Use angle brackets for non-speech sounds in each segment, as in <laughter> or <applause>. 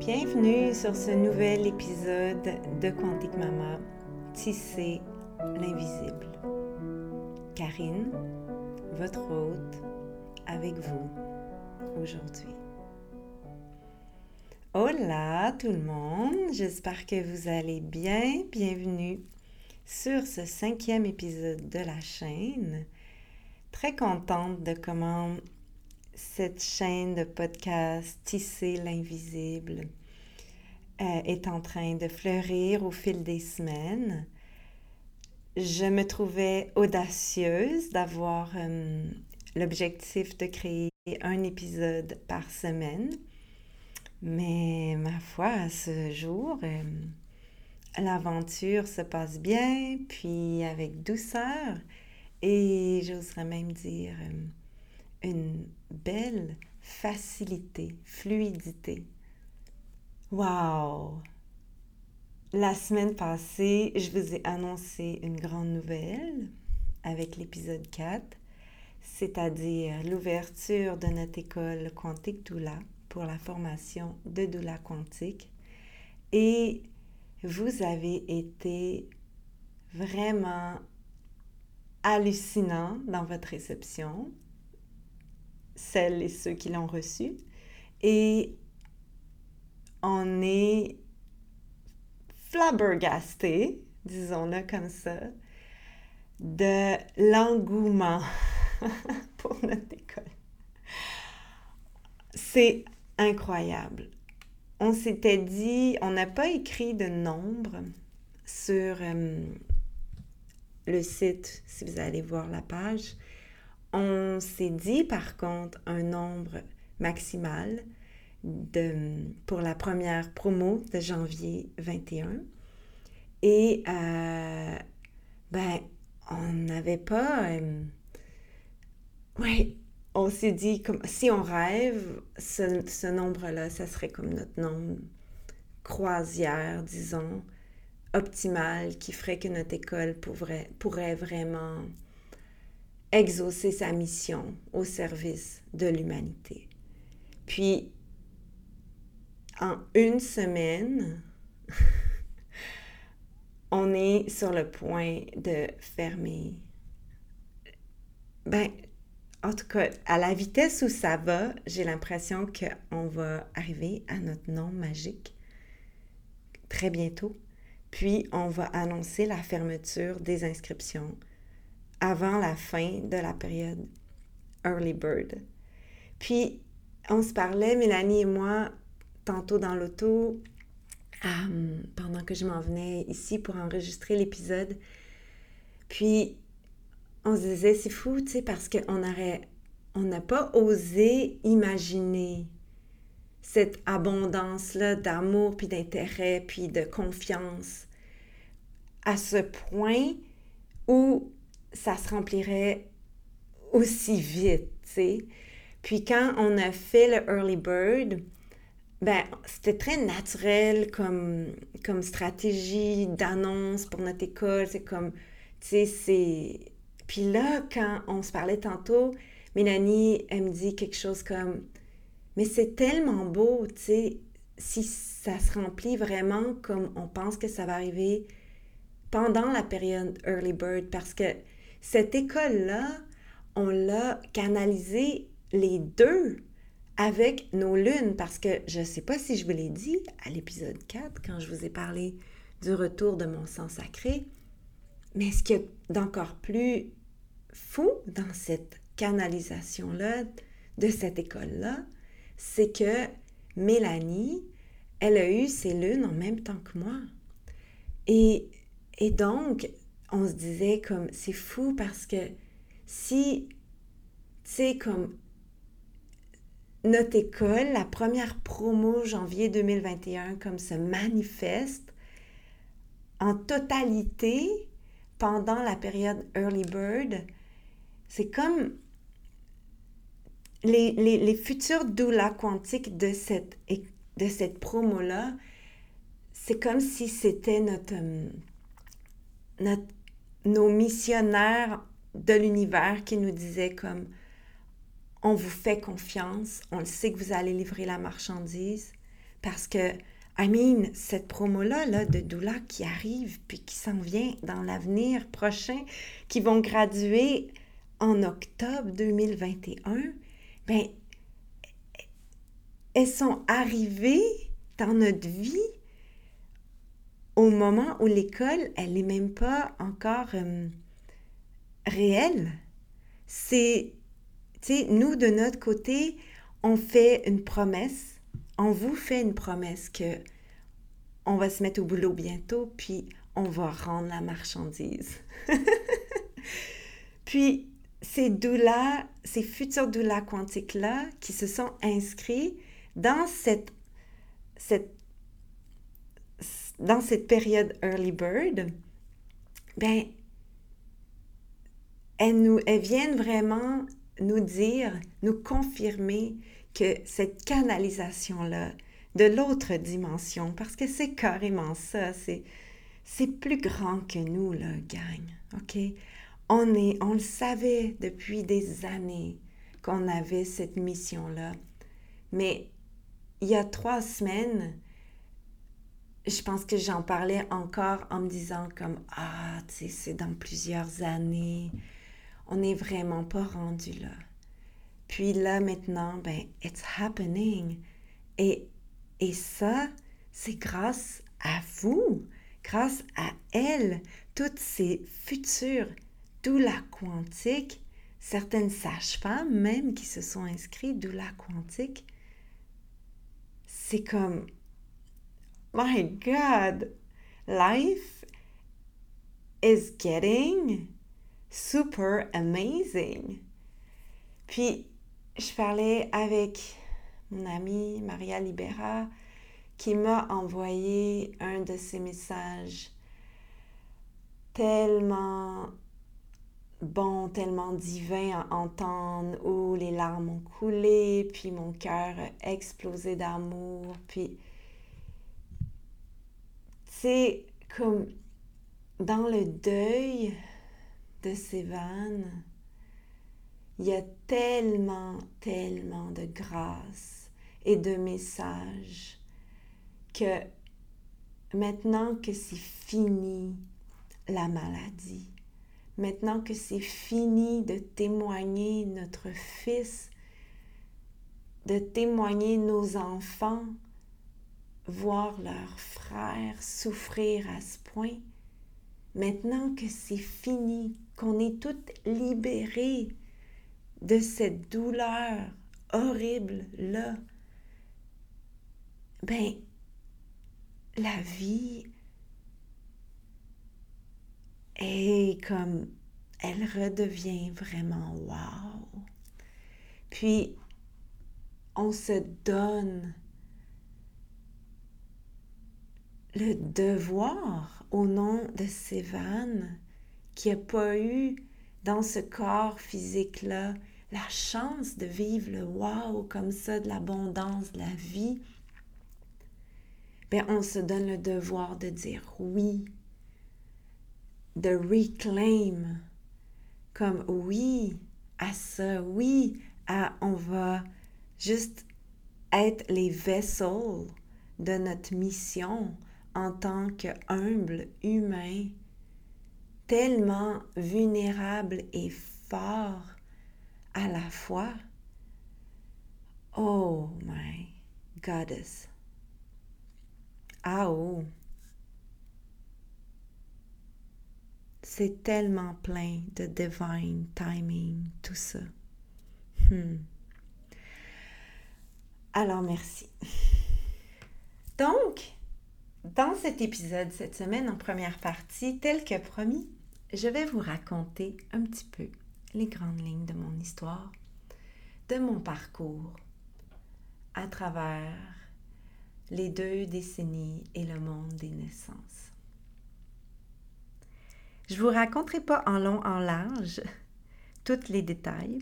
Bienvenue sur ce nouvel épisode de Quantique Mama, Tisser l'invisible. Karine, votre hôte, avec vous aujourd'hui. Hola tout le monde, j'espère que vous allez bien. Bienvenue sur ce cinquième épisode de la chaîne. Très contente de comment cette chaîne de podcast Tisser l'invisible euh, est en train de fleurir au fil des semaines. Je me trouvais audacieuse d'avoir euh, l'objectif de créer un épisode par semaine. Mais ma foi, à ce jour, euh, l'aventure se passe bien, puis avec douceur, et j'oserais même dire une belle facilité, fluidité. Wow! La semaine passée, je vous ai annoncé une grande nouvelle avec l'épisode 4, c'est-à-dire l'ouverture de notre école Quantique Doula pour la formation de Doula Quantique. Et vous avez été vraiment hallucinant dans votre réception celles et ceux qui l'ont reçu. Et on est flabbergasté, disons-le comme ça, de l'engouement <laughs> pour notre école. C'est incroyable. On s'était dit, on n'a pas écrit de nombre sur euh, le site, si vous allez voir la page, on s'est dit par contre un nombre maximal pour la première promo de janvier 21. Et euh, ben, on n'avait pas. Euh, on s'est dit, comme, si on rêve, ce, nombre-là, ça serait comme notre nombre croisière, disons, optimal, qui ferait que notre école pourrait vraiment exaucer sa mission au service de l'humanité. Puis, en une semaine, <laughs> on est sur le point de fermer. Ben, en tout cas, à la vitesse où ça va, j'ai l'impression qu'on va arriver à notre nom magique très bientôt. Puis, on va annoncer la fermeture des inscriptions avant la fin de la période Early Bird. Puis, on se parlait, Mélanie et moi, tantôt dans l'auto, euh, pendant que je m'en venais ici pour enregistrer l'épisode. Puis, on se disait, c'est fou, tu sais, parce qu'on on n'a pas osé imaginer cette abondance-là d'amour, puis d'intérêt, puis de confiance à ce point où ça se remplirait aussi vite, tu sais. Puis quand on a fait le early bird, ben c'était très naturel comme, comme stratégie d'annonce pour notre école. C'est comme, tu sais, c'est... Puis là, quand on se parlait tantôt, Mélanie, elle me dit quelque chose comme, mais c'est tellement beau, tu sais, si ça se remplit vraiment comme on pense que ça va arriver pendant la période early bird, parce que cette école-là, on l'a canalisé les deux avec nos lunes parce que je ne sais pas si je vous l'ai dit à l'épisode 4 quand je vous ai parlé du retour de mon sang sacré, mais ce qui est d'encore plus fou dans cette canalisation-là, de cette école-là, c'est que Mélanie, elle a eu ses lunes en même temps que moi. Et, et donc, on se disait comme c'est fou parce que si, tu sais, comme notre école, la première promo janvier 2021, comme se manifeste en totalité pendant la période Early Bird, c'est comme les, les, futurs doula quantiques de cette, de cette promo-là, c'est comme si c'était notre, notre nos missionnaires de l'univers qui nous disaient comme on vous fait confiance, on sait que vous allez livrer la marchandise Parce que, I mean, cette promo-là là, de doula qui arrive puis qui s'en vient dans l'avenir prochain, qui vont graduer en octobre 2021, ben, elles sont arrivées dans notre vie au moment où l'école, elle n'est même pas encore euh, réelle. C'est, tu sais, nous, de notre côté, on fait une promesse, on vous fait une promesse que on va se mettre au boulot bientôt, puis on va rendre la marchandise. <laughs> puis, ces doulas, ces futurs doulas quantiques-là, qui se sont inscrits dans cette, cette dans cette période early bird, ben, elles, nous, elles viennent vraiment nous dire, nous confirmer que cette canalisation-là de l'autre dimension, parce que c'est carrément ça, c'est, c'est plus grand que nous, là, gang, OK? On, est, on le savait depuis des années qu'on avait cette mission-là. Mais il y a trois semaines, je pense que j'en parlais encore en me disant comme ah tu sais c'est dans plusieurs années. On n'est vraiment pas rendu là. Puis là maintenant ben it's happening. Et et ça c'est grâce à vous grâce à elle. Toutes ces futures la quantique certaines sages-femmes même qui se sont inscrites la quantique. C'est comme my God, life is getting super amazing. Puis, je parlais avec mon amie Maria Libera qui m'a envoyé un de ses messages tellement bon, tellement divin à entendre, où les larmes ont coulé, puis mon cœur a explosé d'amour, puis c'est comme dans le deuil de Sévan, il y a tellement, tellement de grâce et de messages que maintenant que c'est fini la maladie, maintenant que c'est fini de témoigner notre fils, de témoigner nos enfants, voir leurs frères souffrir à ce point, maintenant que c'est fini, qu'on est toutes libérées de cette douleur horrible-là, ben, la vie est comme, elle redevient vraiment wow. Puis, on se donne le devoir au nom de Sévan qui n'a pas eu dans ce corps physique-là la chance de vivre le wow comme ça, de l'abondance, de la vie, ben on se donne le devoir de dire oui, de reclaim, comme oui à ça, oui à on va juste être les vaisseaux de notre mission, en tant qu'humble humain, tellement vulnérable et fort à la fois. Oh my goddess. Ah oh. C'est tellement plein de divine timing, tout ça. Hmm. Alors merci. <laughs> Donc, dans cet épisode cette semaine, en première partie, tel que promis, je vais vous raconter un petit peu les grandes lignes de mon histoire, de mon parcours à travers les deux décennies et le monde des naissances. Je vous raconterai pas en long, en large <laughs> tous les détails.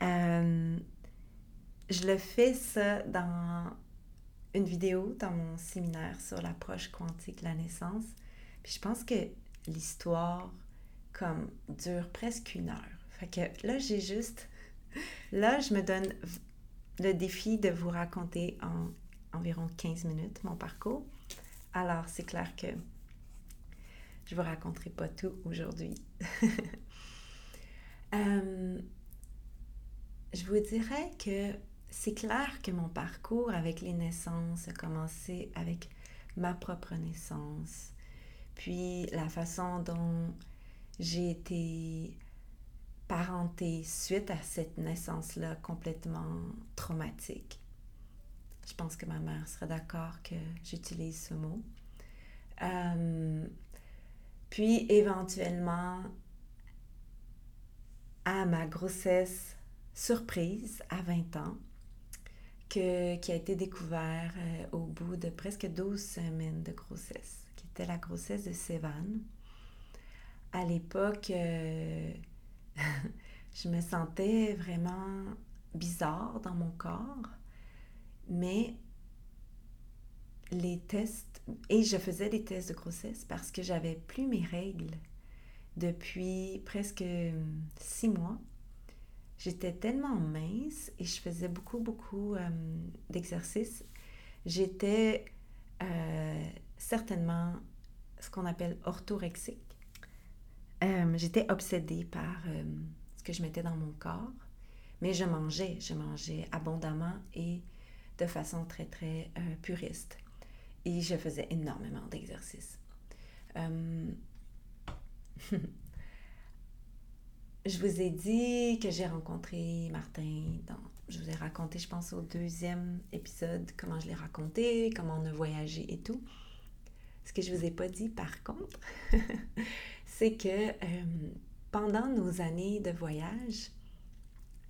Euh, je le fais ça dans une vidéo dans mon séminaire sur l'approche quantique de la naissance. Puis je pense que l'histoire comme dure presque une heure. Fait que là, j'ai juste... Là, je me donne le défi de vous raconter en, environ 15 minutes, mon parcours. Alors, c'est clair que je vous raconterai pas tout aujourd'hui. <laughs> Euh, je vous dirais que c'est clair que mon parcours avec les naissances a commencé avec ma propre naissance, puis la façon dont j'ai été parentée suite à cette naissance-là complètement traumatique. Je pense que ma mère serait d'accord que j'utilise ce mot. Euh, puis éventuellement, à ma grossesse surprise à 20 ans, que, qui a été découvert euh, au bout de presque 12 semaines de grossesse, qui était la grossesse de Sévan. À l'époque, euh, <laughs> je me sentais vraiment bizarre dans mon corps, mais les tests, et je faisais des tests de grossesse parce que j'avais plus mes règles depuis presque six mois. J'étais tellement mince et je faisais beaucoup, beaucoup euh, d'exercices. J'étais euh, certainement ce qu'on appelle orthorexique. Euh, j'étais obsédée par ce que je mettais dans mon corps, mais je mangeais, je mangeais abondamment et de façon très, très puriste. Et je faisais énormément d'exercices. <laughs> je vous ai dit que j'ai rencontré Martin je vous ai raconté, je pense, au deuxième épisode, comment je l'ai raconté, comment on a voyagé et tout. Ce que je vous ai pas dit, par contre, <laughs> c'est que euh, pendant nos années de voyage,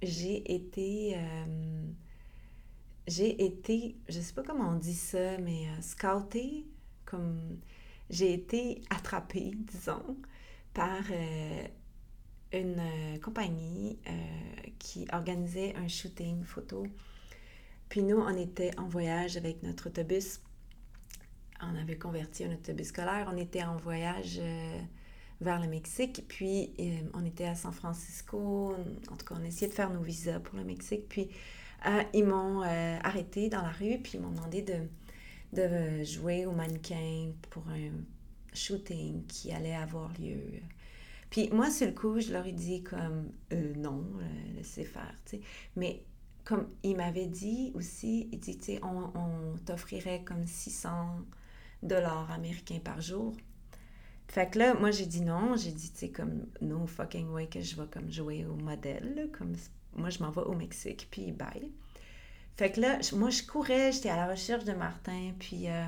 j'ai été, euh, j'ai été, je sais pas comment on dit ça, mais euh, scouté comme j'ai été attrapée, <laughs> disons, par euh, une euh, compagnie euh, qui organisait un shooting photo. Puis nous, on était en voyage avec notre autobus. On avait converti un autobus scolaire. On était en voyage vers le Mexique. Puis on était à San Francisco. En tout cas, on essayait de faire nos visas pour le Mexique. Puis ils m'ont arrêté dans la rue. Puis ils m'ont demandé de, de jouer au mannequin pour un shooting qui allait avoir lieu. Puis moi, sur le coup, je leur ai dit comme euh, non, euh, laissez faire, tu sais. Mais comme il m'avait dit aussi, il dit, tu sais, on, t'offrirait comme 600 dollars américains par jour. Fait que là, moi, j'ai dit non. J'ai dit, tu sais, comme, no fucking way que je vais comme jouer au modèle. comme, moi, je m'en vais au Mexique, puis bye. Fait que là, moi, je courais, j'étais à la recherche de Martin, puis euh,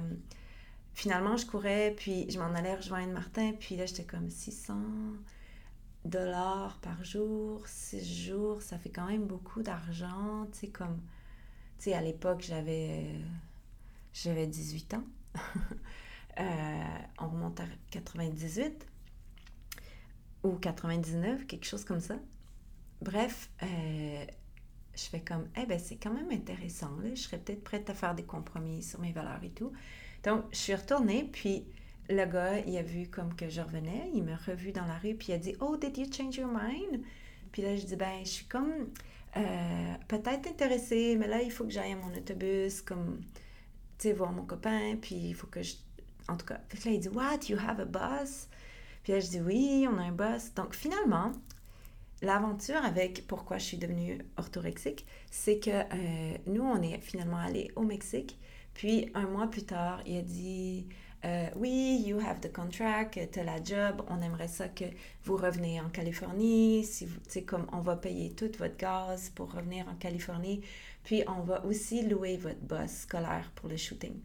finalement, je courais, puis je m'en allais rejoindre Martin, puis là, j'étais comme 600 dollars par jour, 6 jours, ça fait quand même beaucoup d'argent, tu sais, comme, tu sais, à l'époque, j'avais, j'avais 18 ans. <laughs> Euh, on remonte à 98 ou 99, quelque chose comme ça. Bref, euh, je fais comme, eh ben c'est quand même intéressant, là. je serais peut-être prête à faire des compromis sur mes valeurs et tout. Donc, je suis retournée, puis le gars, il a vu comme que je revenais, il m'a revu dans la rue, puis il a dit Oh, did you change your mind? Puis là, je dis Ben, je suis comme euh, peut-être intéressée, mais là, il faut que j'aille à mon autobus, comme, tu sais, voir mon copain, puis il faut que je. En tout cas, là, il dit What, you have a bus? Puis là, je dis Oui, on a un bus. Donc, finalement, l'aventure avec pourquoi je suis devenue orthorexique, c'est que euh, nous, on est finalement allés au Mexique. Puis un mois plus tard, il a dit euh, Oui, you have the contract, tu as la job, on aimerait ça que vous reveniez en Californie. Si vous, comme on va payer tout votre gaz pour revenir en Californie. Puis on va aussi louer votre bus scolaire pour le shooting.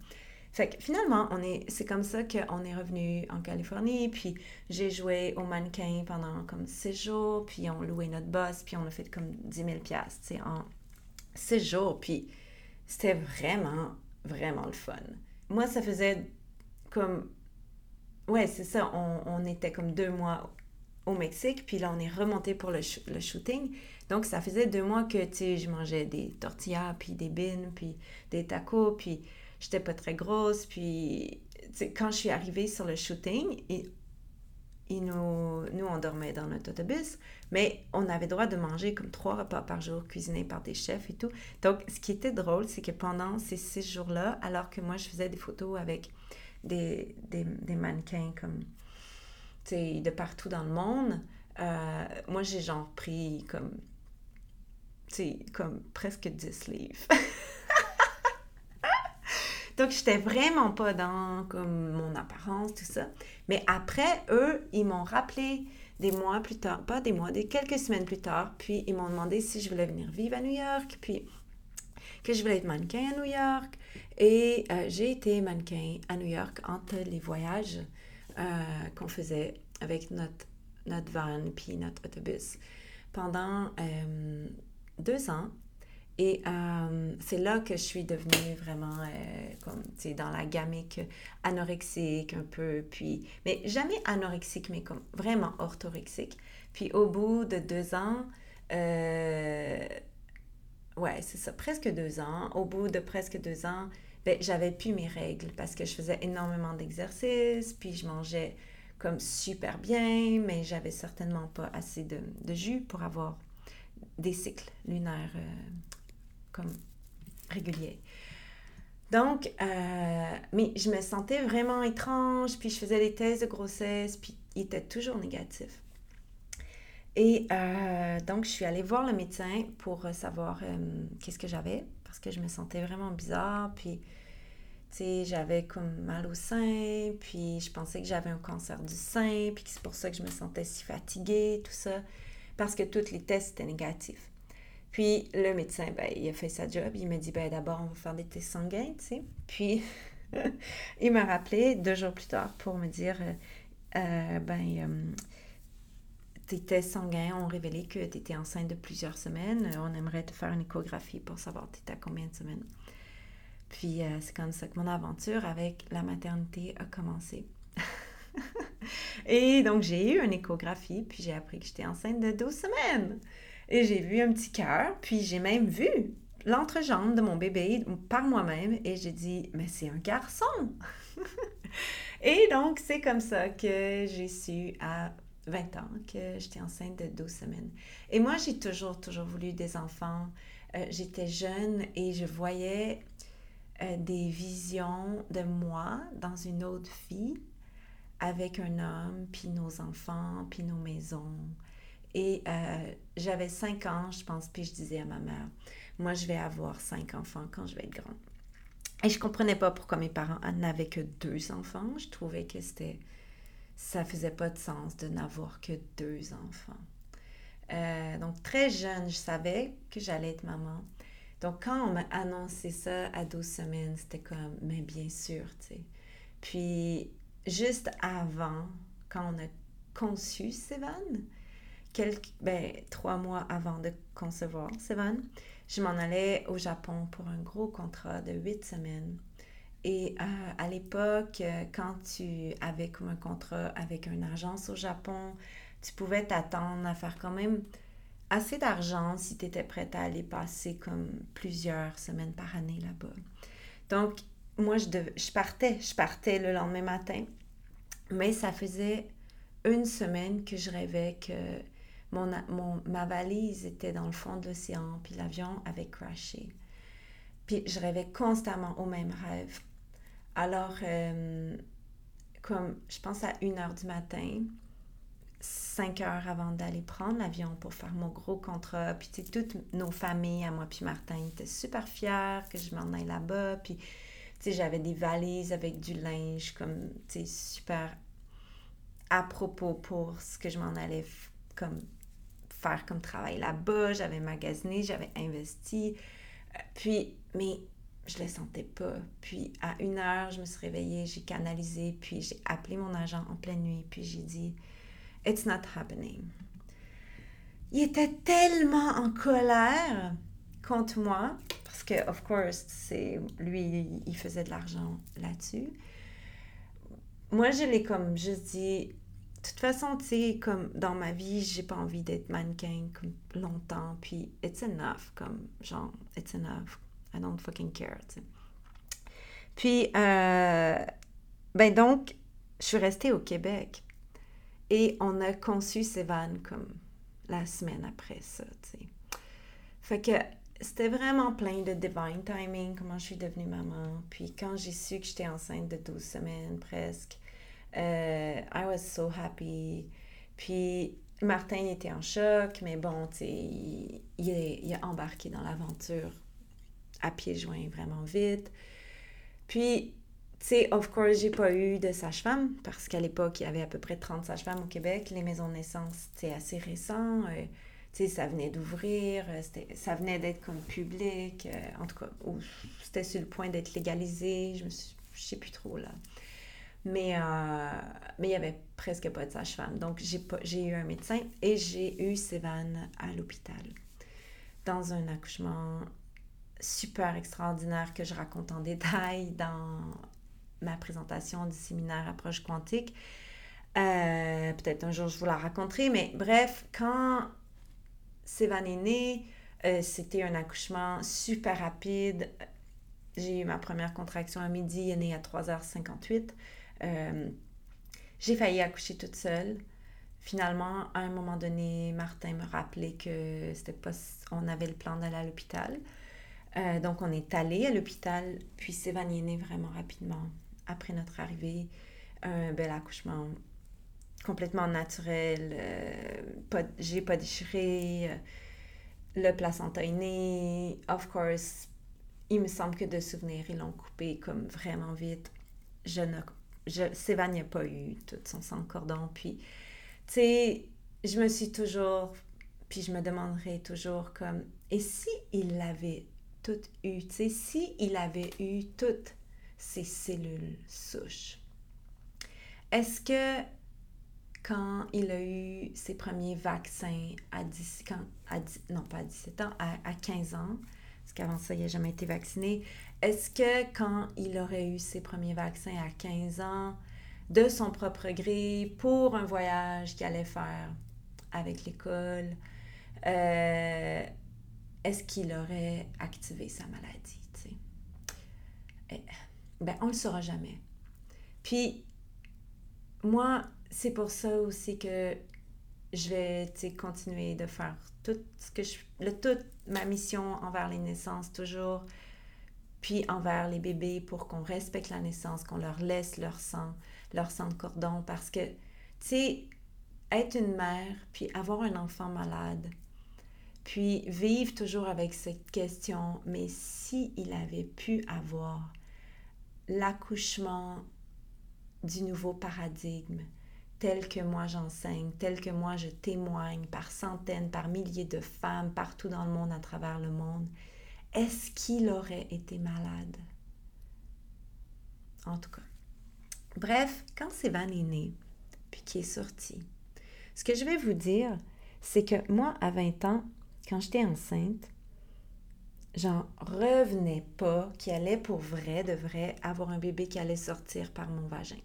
Fait que finalement, on est, c'est comme ça qu'on est revenu en Californie, puis j'ai joué au mannequin pendant comme six jours, puis on loué notre bus, puis on a fait comme 10 000 piastres, en six jours, puis c'était vraiment vraiment le fun. Moi, ça faisait comme... Ouais, c'est ça, on, était comme deux mois au Mexique, puis là, on est remonté pour le, le shooting. Donc, ça faisait deux mois que, tu je mangeais des tortillas, puis des bines, puis des tacos, puis j'étais pas très grosse, puis, quand je suis arrivée sur le shooting, il, ils nous, nous, on dormait dans notre autobus, mais on avait droit de manger comme trois repas par jour, cuisinés par des chefs et tout. Donc, ce qui était drôle, c'est que pendant ces six jours-là, alors que moi, je faisais des photos avec des, mannequins comme, de partout dans le monde, euh, moi, j'ai genre pris comme, comme presque 10 livres. <laughs> Donc, j'étais vraiment pas dans comme mon apparence, tout ça. Mais après, eux, ils m'ont rappelé des mois plus tard, pas des mois, des quelques semaines plus tard, puis ils m'ont demandé si je voulais venir vivre à New York, puis que je voulais être mannequin à New York. Et euh, j'ai été mannequin à New York entre les voyages euh, qu'on faisait avec notre, notre van puis notre autobus pendant euh, deux ans. Et c'est là que je suis devenue vraiment comme, dans la gamique anorexique un peu, puis, mais jamais anorexique, mais comme vraiment orthorexique. Puis au bout de deux ans, ouais, c'est ça, presque deux ans, au bout de presque deux ans, ben, j'avais plus mes règles parce que je faisais énormément d'exercices, puis je mangeais comme super bien, mais j'avais certainement pas assez de, de jus pour avoir des cycles lunaires comme régulier. Donc, euh, mais je me sentais vraiment étrange, puis je faisais des tests de grossesse, puis ils étaient toujours négatifs. Et euh, donc, je suis allée voir le médecin pour savoir euh, qu'est-ce que j'avais, parce que je me sentais vraiment bizarre, puis, tu sais, j'avais comme mal au sein, puis je pensais que j'avais un cancer du sein, puis c'est pour ça que je me sentais si fatiguée, tout ça, parce que tous les tests étaient négatifs. Puis le médecin, ben, il a fait sa job. Il m'a dit, ben, d'abord, on va faire des tests sanguins, tu sais. Puis <laughs> il m'a rappelé deux jours plus tard pour me dire, euh, euh, ben, euh, tes tests sanguins ont révélé que tu étais enceinte de plusieurs semaines. On aimerait te faire une échographie pour savoir tu à combien de semaines. Puis c'est comme ça que mon aventure avec la maternité a commencé. <laughs> Et donc j'ai eu une échographie, puis j'ai appris que j'étais enceinte de 12 semaines. Et j'ai vu un petit cœur, puis j'ai même vu l'entrejambe de mon bébé par moi-même et j'ai dit, mais c'est un garçon. <laughs> et donc, c'est comme ça que j'ai su à 20 ans que j'étais enceinte de 12 semaines. Et moi, j'ai toujours, toujours voulu des enfants. Euh, j'étais jeune et je voyais euh, des visions de moi dans une autre vie avec un homme, puis nos enfants, puis nos maisons. Et euh, j'avais cinq ans, je pense, puis je disais à ma mère, moi, je vais avoir cinq enfants quand je vais être grande. Et je comprenais pas pourquoi mes parents n'avaient que deux enfants. Je trouvais que c'était ça faisait pas de sens de n'avoir que deux enfants. Euh, donc très jeune, je savais que j'allais être maman. Donc quand on m'a annoncé ça à 12 semaines, c'était comme mais bien sûr, tu sais. Puis juste avant, quand on a conçu Sévan, ben, trois mois avant de concevoir Sévan, je m'en allais au Japon pour un gros contrat de huit semaines. Et euh, à l'époque, euh, quand tu avais comme un contrat avec une agence au Japon, tu pouvais t'attendre à faire quand même assez d'argent si tu étais prête à aller passer comme plusieurs semaines par année là-bas. Donc, moi, je, je partais, je partais le lendemain matin, mais ça faisait une semaine que je rêvais que mon, ma valise était dans le fond de l'océan, puis l'avion avait crashé. Puis je rêvais constamment au même rêve. Alors, euh, comme je pense à 1 heure du matin, 5 heures avant d'aller prendre l'avion pour faire mon gros contrat, puis toutes nos familles, à moi puis Martin, étaient super fiers que je m'en aille là-bas. Puis, tu sais, j'avais des valises avec du linge, comme, tu sais, super à propos pour ce que je m'en allais comme faire comme travail là-bas, j'avais magasiné, j'avais investi. Euh, puis, mais je le sentais pas. Puis, à une heure, je me suis réveillée, j'ai canalisé, puis j'ai appelé mon agent en pleine nuit, puis j'ai dit It's not happening. Il était tellement en colère contre moi, parce que, of course, c'est lui, il faisait de l'argent là-dessus. Moi, je l'ai comme juste dit de toute façon, tu sais, comme dans ma vie, j'ai pas envie d'être mannequin comme longtemps, puis it's enough, comme genre, it's enough. I don't fucking care, tu sais. Puis, euh, ben donc, je suis restée au Québec. Et on a conçu Sévan comme la semaine après ça, tu sais. Fait que c'était vraiment plein de divine timing, comment je suis devenue maman. Puis quand j'ai su que j'étais enceinte de 12 semaines presque, euh, I was so happy. Puis Martin était en choc, mais bon, tu sais, il, il, a embarqué dans l'aventure à pieds joints vraiment vite. Puis, tu sais, of course, j'ai pas eu de sage-femme parce qu'à l'époque, il y avait à peu près 30 sages-femmes au Québec. Les maisons de naissance, c'était assez récent. Euh, tu sais, ça venait d'ouvrir, euh, ça venait d'être comme public. Euh, en tout cas, c'était sur le point d'être légalisé. Je me je sais plus trop là. Mais, mais il y avait presque pas de sage-femme. Donc, j'ai eu un médecin et j'ai eu Sévan à l'hôpital dans un accouchement super extraordinaire que je raconte en détail dans ma présentation du séminaire Approche quantique. Euh, peut-être un jour je vous la raconterai, mais bref, quand Sévan est né, euh, c'était un accouchement super rapide. J'ai eu ma première contraction à midi, il est né à 3h58. Euh, j'ai failli accoucher toute seule. Finalement, à un moment donné, Martin me rappelait que c'était pas, on avait le plan d'aller à l'hôpital. Euh, donc, on est allé à l'hôpital, puis Sévan est né vraiment rapidement après notre arrivée. Un bel accouchement complètement naturel. Euh, j'ai pas déchiré. Euh, le placenta est né. Of course, il me semble que de souvenirs, ils l'ont coupé comme vraiment vite. Je ne, je, Sévan n'a pas eu tout son sang cordon. Puis, tu sais, je me suis toujours, puis je me demanderai toujours comme, et si il l'avait tout eu, tu si il avait eu toutes ces cellules souches, est-ce que quand il a eu ses premiers vaccins à 10, quand, à non pas à 17 ans, à, à 15 ans, parce qu'avant ça, il n'a jamais été vacciné, est-ce que quand il aurait eu ses premiers vaccins à 15 ans, de son propre gré, pour un voyage qu'il allait faire avec l'école, euh, est-ce qu'il aurait activé sa maladie? Eh, ben, on ne le saura jamais. Puis, moi, c'est pour ça aussi que je vais continuer de faire tout ce que je. Le, toute ma mission envers les naissances, toujours, puis envers les bébés pour qu'on respecte la naissance, qu'on leur laisse leur sang, leur sang de cordon, parce que, tu sais, être une mère, puis avoir un enfant malade, puis vivre toujours avec cette question, mais si il avait pu avoir l'accouchement du nouveau paradigme tel que moi j'enseigne, tel que moi je témoigne par centaines, par milliers de femmes partout dans le monde, à travers le monde, est-ce qu'il aurait été malade? En tout cas. Bref, quand Sévan est né, puis qui est sorti, ce que je vais vous dire, c'est que moi, à 20 ans, quand j'étais enceinte, j'en revenais pas qu'il allait pour vrai, de vrai, avoir un bébé qui allait sortir par mon vagin.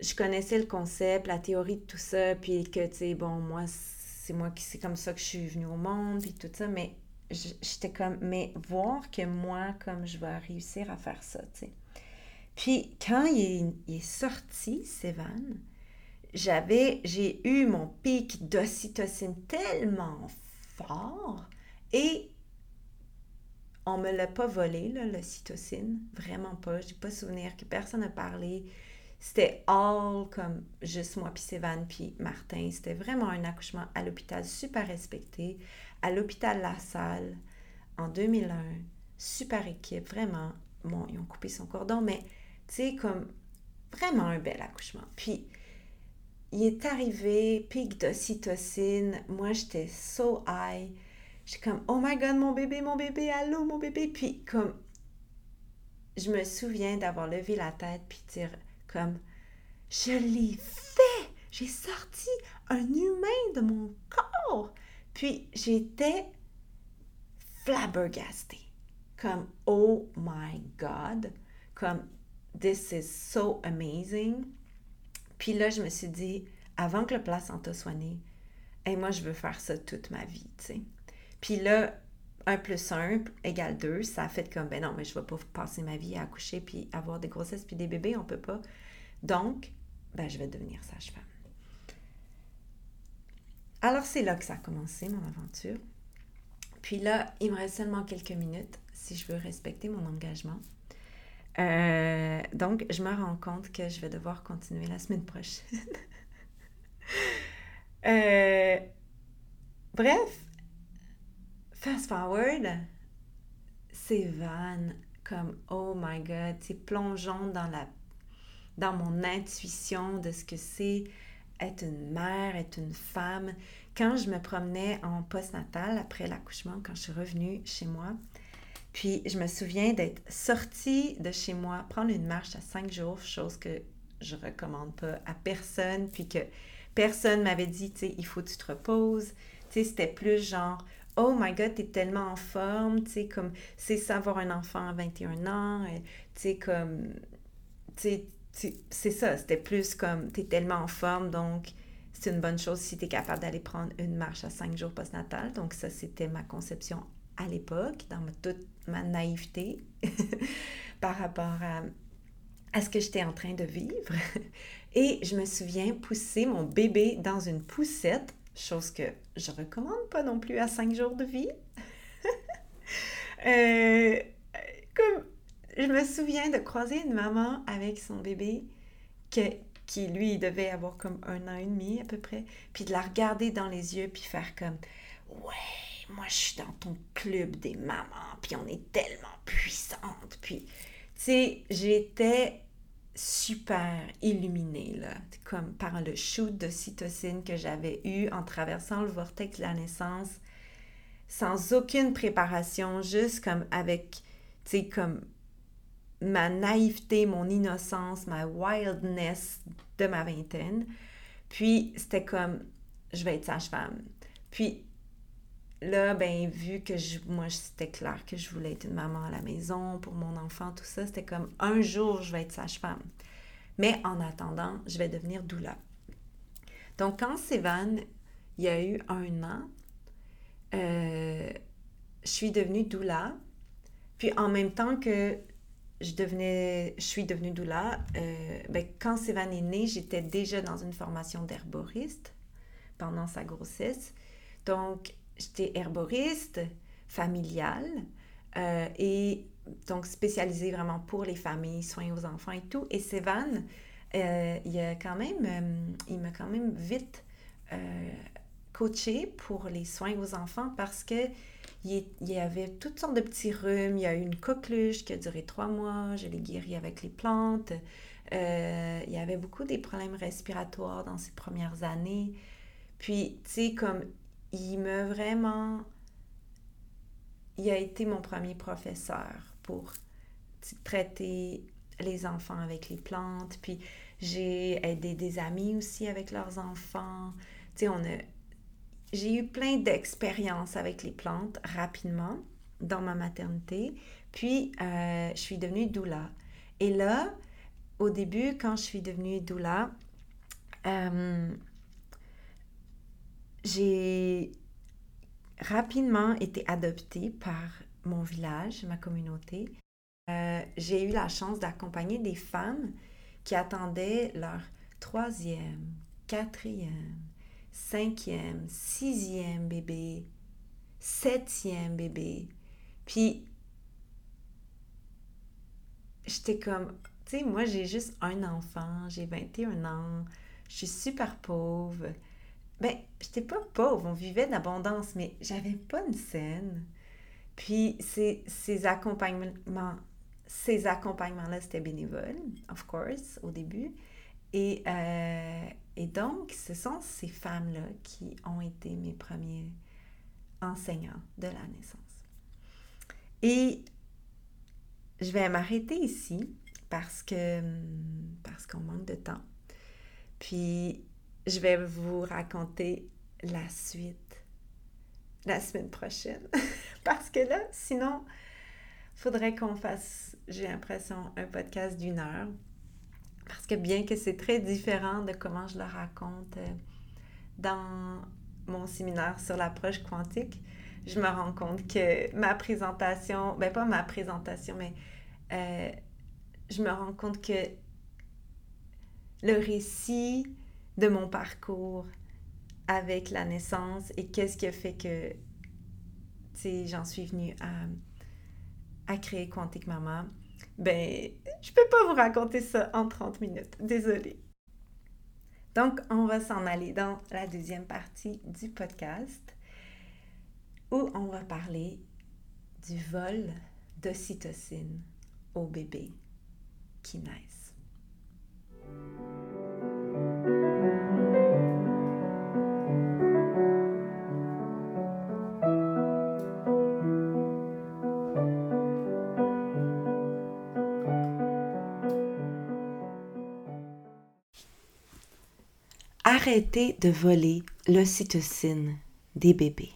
Je connaissais le concept, la théorie de tout ça, puis que, tu sais, bon, moi, c'est moi qui, c'est comme ça que je suis venue au monde, puis tout ça, mais j'étais comme, mais voir que moi, comme je vais réussir à faire ça, tu sais. Puis quand il est, sorti, Sévan, j'avais, j'ai eu mon pic d'ocytocine tellement fort et on me l'a pas volé, l'ocytocine, vraiment pas. J'ai pas souvenir que personne n'a parlé. C'était all comme juste moi, puis Sévan, puis Martin. C'était vraiment un accouchement à l'hôpital super respecté, à l'hôpital La Salle en 2001. Super équipe, vraiment. Bon, ils ont coupé son cordon, mais tu sais, comme vraiment un bel accouchement. Puis, il est arrivé, pic d'ocytocine. Moi, j'étais so high. J'étais comme, oh my god, mon bébé, mon bébé, allô, mon bébé. Puis, comme, je me souviens d'avoir levé la tête puis dire, comme, je l'ai fait! J'ai sorti un humain de mon corps! Puis, j'étais flabbergastée. Comme, oh my god! Comme, this is so amazing! Puis là, je me suis dit, avant que le placenta soit né, et moi, je veux faire ça toute ma vie, tu sais. Puis là, 1 plus 1 égale 2, ça a fait comme, ben non, mais je vais pas passer ma vie à accoucher puis avoir des grossesses puis des bébés, on peut pas. Donc, ben, je vais devenir sage-femme. Alors, c'est là que ça a commencé, mon aventure. Puis là, il me reste seulement quelques minutes si je veux respecter mon engagement. Euh, donc, je me rends compte que je vais devoir continuer la semaine prochaine. <laughs> Euh, bref, fast forward, c'est van comme oh my god, c'est plongeons dans la dans mon intuition de ce que c'est être une mère, être une femme. Quand je me promenais en post-natal après l'accouchement, quand je suis revenue chez moi, puis je me souviens d'être sortie de chez moi, prendre une marche à cinq jours, chose que je recommande pas à personne, puis que personne m'avait dit, tu sais, il faut que tu te reposes. Tu sais, c'était plus genre, oh my god, t'es tellement en forme, tu sais, comme, c'est ça avoir un enfant à 21 ans, tu sais, comme, tu sais, c'est ça, c'était plus comme, t'es tellement en forme, donc c'est une bonne chose si t'es capable d'aller prendre une marche à cinq jours post-natal. Donc ça, c'était ma conception à l'époque, dans toute ma naïveté <laughs> par rapport à, ce que j'étais en train de vivre. <laughs> Et je me souviens pousser mon bébé dans une poussette, chose que je recommande pas non plus à cinq jours de vie. <laughs> Euh, comme je me souviens de croiser une maman avec son bébé qui, lui, devait avoir comme un an et demi à peu près, puis de la regarder dans les yeux, puis faire comme Ouais, moi je suis dans ton club des mamans, puis on est tellement puissante. Puis, tu sais, j'étais super illuminée, là, comme par le shoot de cytocine que j'avais eu en traversant le vortex de la naissance, sans aucune préparation, juste comme avec, tu sais, comme ma naïveté, mon innocence, ma wildness de ma vingtaine. Puis, c'était comme, je vais être sage-femme. Puis, là, ben, vu que je, moi, c'était clair que je voulais être une maman à la maison pour mon enfant, tout ça, c'était comme un jour, je vais être sage-femme. Mais en attendant, je vais devenir doula. Donc, quand Sévan, il y a eu un an, euh, je suis devenue doula. Puis en même temps que je suis devenue doula, euh, ben, quand Sévan est né, j'étais déjà dans une formation d'herboriste pendant sa grossesse. Donc, j'étais herboriste familiale euh, et donc spécialisée vraiment pour les familles, soins aux enfants et tout. Et Sévan, euh, il a quand euh, m'a quand même vite coaché pour les soins aux enfants parce que il y avait toutes sortes de petits rhumes. Il y a eu une coqueluche qui a duré trois mois. Je l'ai guéri avec les plantes. il y avait beaucoup des problèmes respiratoires dans ces premières années. Puis, tu sais, comme il m'a vraiment... Il a été mon premier professeur pour traiter les enfants avec les plantes. Puis j'ai aidé des amis aussi avec leurs enfants. Tu sais, on a... J'ai eu plein d'expériences avec les plantes rapidement dans ma maternité. Puis, euh, je suis devenue doula. Et là, au début, quand je suis devenue doula, euh, j'ai rapidement été adoptée par mon village, ma communauté. Euh, j'ai eu la chance d'accompagner des femmes qui attendaient leur troisième, quatrième, cinquième, sixième bébé, septième bébé. Puis, j'étais comme, tu sais, moi j'ai juste un enfant, j'ai 21 ans, je suis super pauvre. Ben, j'étais pas pauvre, on vivait d'abondance, mais j'avais pas une scène. Puis ces, ces accompagnements, ces accompagnements-là, c'était bénévole, of course, au début. Et, euh, et donc, ce sont ces femmes-là qui ont été mes premiers enseignants de la naissance. Et je vais m'arrêter ici parce que parce qu'on manque de temps. Puis je vais vous raconter la suite la semaine prochaine. <laughs> Parce que là, sinon, il faudrait qu'on fasse, j'ai l'impression, un podcast d'une heure. Parce que bien que c'est très différent de comment je le raconte euh, dans mon séminaire sur l'approche quantique, je me rends compte que ma présentation, ben pas ma présentation, mais euh, je me rends compte que le récit de mon parcours avec la naissance et qu'est-ce qui a fait que j'en suis venue à, à créer Quantique Maman, ben, je peux pas vous raconter ça en 30 minutes. Désolée. Donc, on va s'en aller dans la deuxième partie du podcast où on va parler du vol d'ocytocine au bébé qui naissent. Arrêtez de voler l'ocytocine des bébés.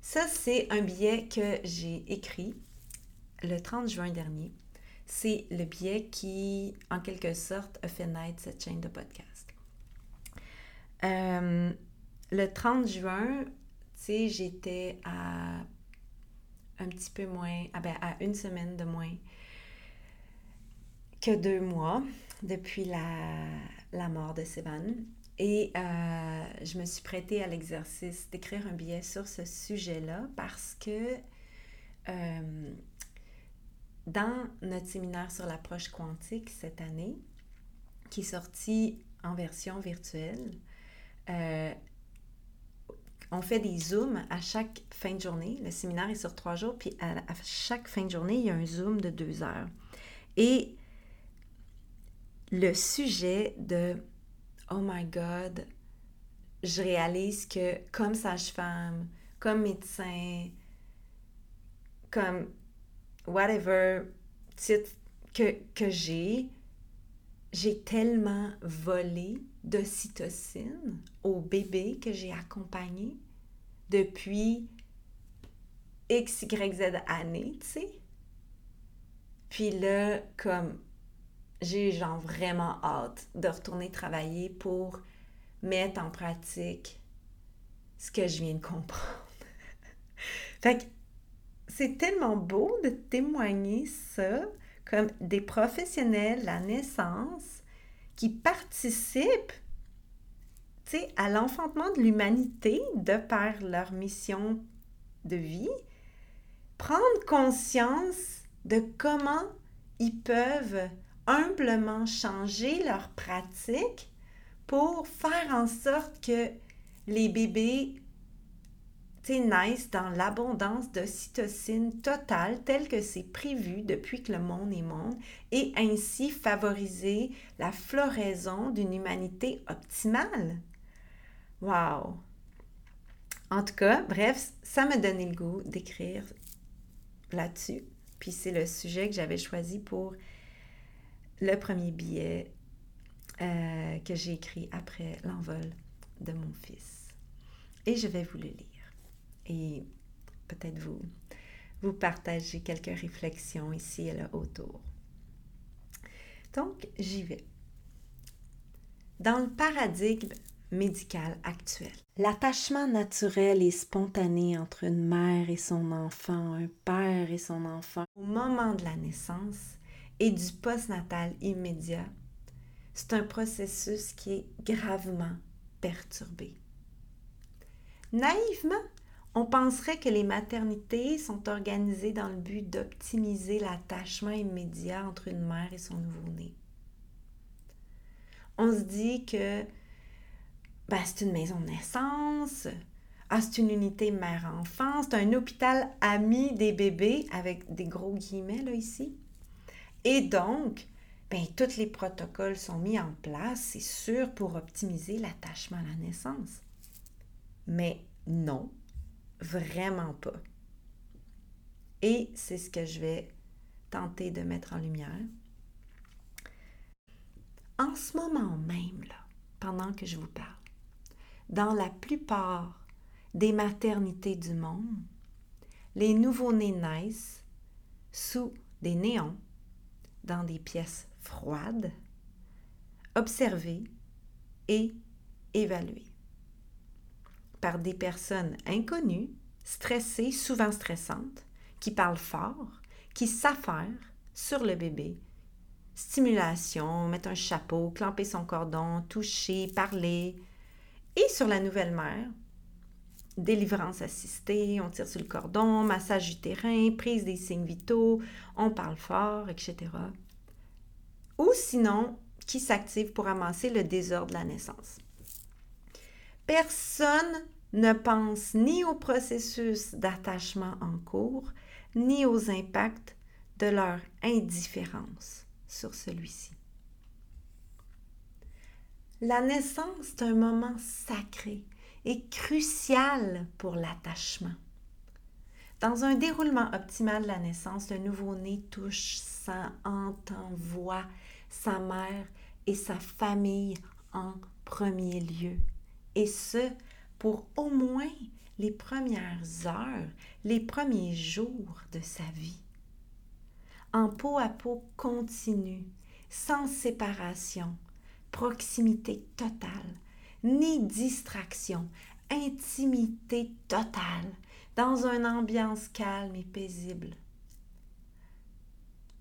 Ça, c'est un billet que j'ai écrit le 30 juin dernier. C'est le billet qui, en quelque sorte, a fait naître cette chaîne de podcast. Euh, le 30 juin, tu sais, j'étais à un petit peu moins, ah ben, à une semaine de moins que deux mois depuis la, la mort de Sévan. Et euh, je me suis prêtée à l'exercice d'écrire un billet sur ce sujet-là parce que euh, dans notre séminaire sur l'approche quantique cette année, qui est sorti en version virtuelle, euh, on fait des zooms à chaque fin de journée. Le séminaire est sur trois jours, puis à, à chaque fin de journée, il y a un zoom de deux heures. Et le sujet de Oh my God, je réalise que comme sage-femme, comme médecin, comme whatever titre que, que j'ai, j'ai tellement volé d'ocytocine au bébé que j'ai accompagné depuis X, Y, Z années, tu sais. Puis là, comme j'ai genre vraiment hâte de retourner travailler pour mettre en pratique ce que je viens de comprendre. <laughs> fait que c'est tellement beau de témoigner ça comme des professionnels la naissance qui participent à l'enfantement de l'humanité de par leur mission de vie, prendre conscience de comment ils peuvent humblement changer leurs pratiques pour faire en sorte que les bébés naissent dans l'abondance d'ocytocine totale telle que c'est prévu depuis que le monde est monde et ainsi favoriser la floraison d'une humanité optimale. Wow! En tout cas, bref, ça m'a donné le goût d'écrire là-dessus. Puis c'est le sujet que j'avais choisi pour le premier billet euh, que j'ai écrit après l'envol de mon fils. Et je vais vous le lire. Et peut-être vous, vous partager quelques réflexions ici et là autour. Donc, j'y vais. Dans le paradigme médical actuel, l'attachement naturel et spontané entre une mère et son enfant, un père et son enfant, au moment de la naissance, et du postnatal immédiat, c'est un processus qui est gravement perturbé. Naïvement, on penserait que les maternités sont organisées dans le but d'optimiser l'attachement immédiat entre une mère et son nouveau-né. On se dit que ben, c'est une maison de naissance, ah, c'est une unité mère-enfant, c'est un hôpital ami des bébés, avec des gros guillemets là ici. Et donc, ben, tous les protocoles sont mis en place, c'est sûr, pour optimiser l'attachement à la naissance. Mais non, vraiment pas. Et c'est ce que je vais tenter de mettre en lumière. En ce moment même, là, pendant que je vous parle, dans la plupart des maternités du monde, les nouveau-nés naissent sous des néons dans des pièces froides, observées et évaluées par des personnes inconnues, stressées, souvent stressantes, qui parlent fort, qui s'affairent sur le bébé, stimulation, mettre un chapeau, clamper son cordon, toucher, parler. Et sur la nouvelle mère, délivrance assistée, on tire sur le cordon, massage utérin, prise des signes vitaux, on parle fort, etc. Ou sinon, qui s'active pour amasser le désordre de la naissance. Personne ne pense ni au processus d'attachement en cours, ni aux impacts de leur indifférence sur celui-ci. La naissance est un moment sacré et crucial pour l'attachement. Dans un déroulement optimal de la naissance, le nouveau-né touche, sent, entend, voit sa mère et sa famille en premier lieu. Et ce, pour au moins les premières heures, les premiers jours de sa vie. En peau à peau continue, sans séparation, proximité totale, ni distraction, intimité totale, dans une ambiance calme et paisible.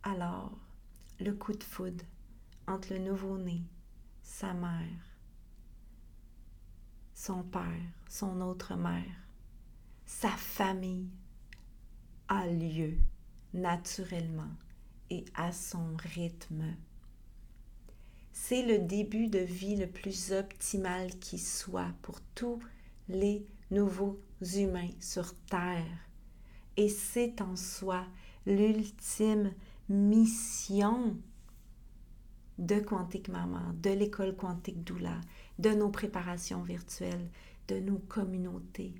Alors, le coup de foudre entre le nouveau-né, sa mère, son père, son autre mère, sa famille a lieu naturellement et à son rythme. C'est le début de vie le plus optimal qui soit pour tous les nouveaux humains sur Terre. Et c'est en soi l'ultime mission de Quantique Maman, de l'école Quantique Doula, de nos préparations virtuelles, de nos communautés.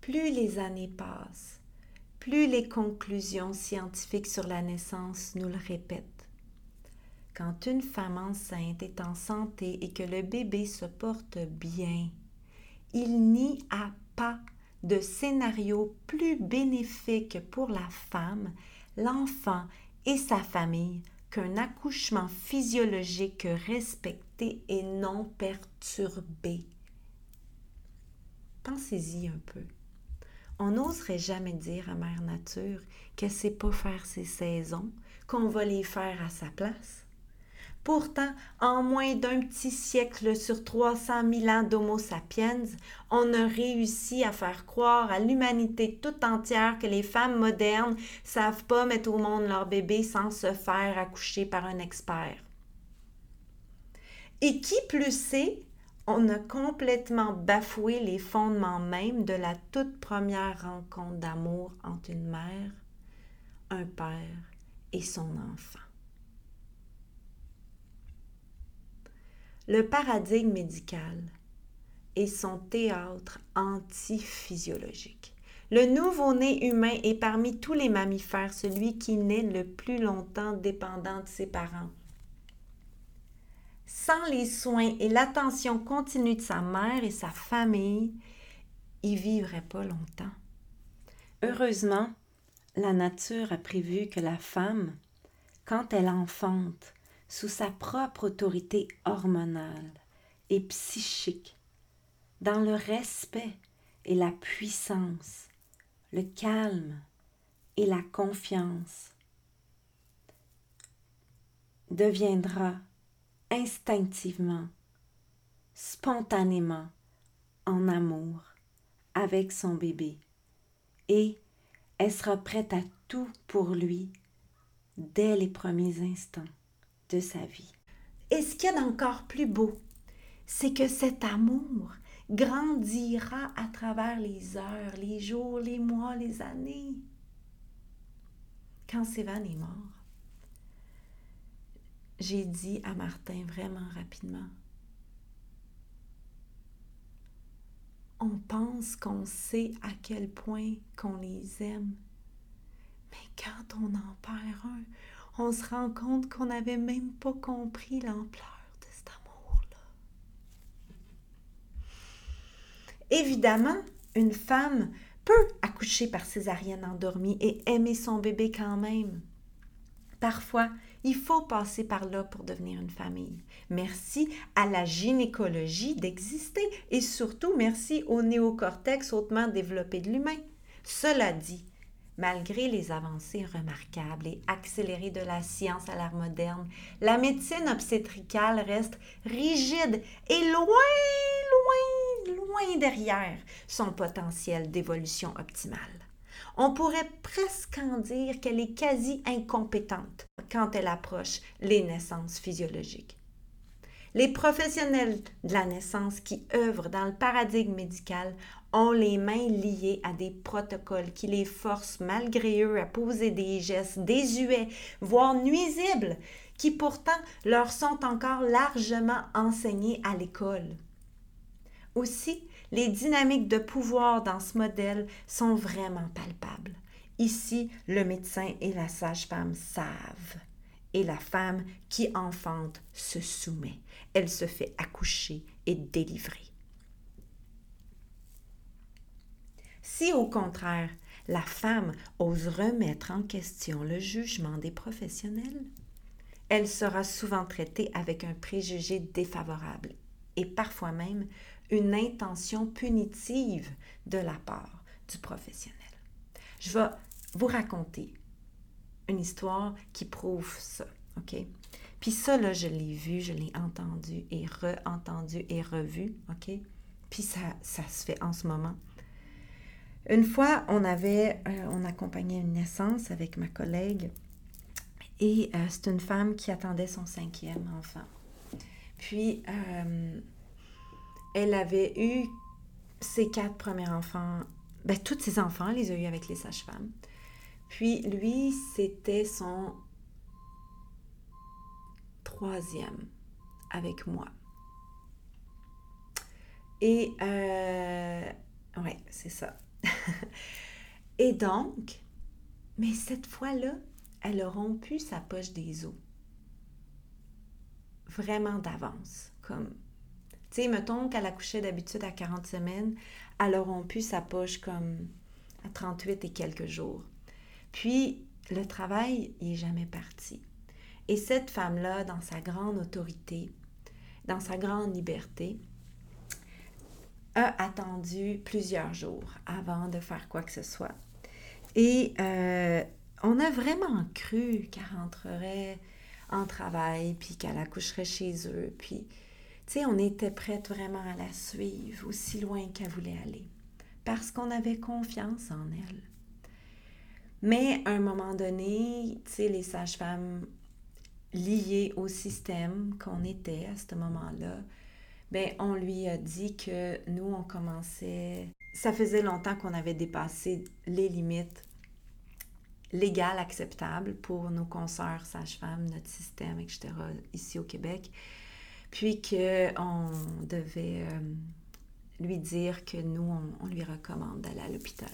Plus les années passent, plus les conclusions scientifiques sur la naissance nous le répètent. Quand une femme enceinte est en santé et que le bébé se porte bien, il n'y a pas de scénario plus bénéfique pour la femme, l'enfant et sa famille qu'un accouchement physiologique respecté et non perturbé. Pensez-y un peu. On n'oserait jamais dire à Mère Nature qu'elle ne sait pas faire ses saisons, qu'on va les faire à sa place. Pourtant, en moins d'un petit siècle sur 300 000 ans d'Homo sapiens, on a réussi à faire croire à l'humanité toute entière que les femmes modernes savent pas mettre au monde leur bébé sans se faire accoucher par un expert. Et qui plus sait, on a complètement bafoué les fondements même de la toute première rencontre d'amour entre une mère, un père et son enfant. le paradigme médical et son théâtre antiphysiologique. Le nouveau-né humain est parmi tous les mammifères celui qui naît le plus longtemps dépendant de ses parents. Sans les soins et l'attention continue de sa mère et sa famille, il vivrait pas longtemps. Heureusement, la nature a prévu que la femme, quand elle enfante, sous sa propre autorité hormonale et psychique, dans le respect et la puissance, le calme et la confiance, deviendra instinctivement, spontanément en amour avec son bébé et elle sera prête à tout pour lui dès les premiers instants de sa vie. Et ce qu'il y a d'encore plus beau, c'est que cet amour grandira à travers les heures, les jours, les mois, les années. Quand Sévan est mort, j'ai dit à Martin vraiment rapidement, on pense qu'on sait à quel point qu'on les aime, mais quand on en perd un, on se rend compte qu'on n'avait même pas compris l'ampleur de cet amour-là. Évidemment, une femme peut accoucher par césarienne endormie et aimer son bébé quand même. Parfois, il faut passer par là pour devenir une famille. Merci à la gynécologie d'exister et surtout merci au néocortex hautement développé de l'humain. Cela dit, Malgré les avancées remarquables et accélérées de la science à l'ère moderne, la médecine obstétricale reste rigide et loin, loin, loin derrière son potentiel d'évolution optimale. On pourrait presque en dire qu'elle est quasi incompétente quand elle approche les naissances physiologiques. Les professionnels de la naissance qui œuvrent dans le paradigme médical ont les mains liées à des protocoles qui les forcent malgré eux à poser des gestes désuets, voire nuisibles, qui pourtant leur sont encore largement enseignés à l'école. Aussi, les dynamiques de pouvoir dans ce modèle sont vraiment palpables. Ici, le médecin et la sage-femme savent. Et la femme qui enfante se soumet. Elle se fait accoucher et délivrer. Si au contraire, la femme ose remettre en question le jugement des professionnels, elle sera souvent traitée avec un préjugé défavorable et parfois même une intention punitive de la part du professionnel. Je vais vous raconter une histoire qui prouve ça, OK? Puis ça, là, je l'ai vu, je l'ai entendu et re-entendu et revu, OK? Puis ça, ça se fait en ce moment. Une fois, on avait, euh, on accompagnait une naissance avec ma collègue et euh, c'est une femme qui attendait son cinquième enfant. Puis, euh, elle avait eu ses quatre premiers enfants, ben, tous ses enfants, elle les a eu avec les sages-femmes. Puis lui, c'était son troisième avec moi. Et, euh, ouais, c'est ça. <laughs> Et donc, mais cette fois-là, elle a rompu sa poche des os. Vraiment d'avance, comme tu sais, mettons qu'elle accouchait d'habitude à 40 semaines, elle a rompu sa poche comme à 38 et quelques jours. Puis, le travail, il n'est jamais parti. Et cette femme-là, dans sa grande autorité, dans sa grande liberté, a attendu plusieurs jours avant de faire quoi que ce soit. Et euh, on a vraiment cru qu'elle rentrerait en travail, puis qu'elle accoucherait chez eux, puis on était prête vraiment à la suivre aussi loin qu'elle voulait aller, parce qu'on avait confiance en elle. Mais à un moment donné, tu les sages-femmes liées au système qu'on était à ce moment-là, ben on lui a dit que nous, on commençait... Ça faisait longtemps qu'on avait dépassé les limites légales acceptables pour nos consoeurs sages-femmes, notre système, etc., ici au Québec puis qu'on devait euh, lui dire que nous, on, lui recommande d'aller à l'hôpital.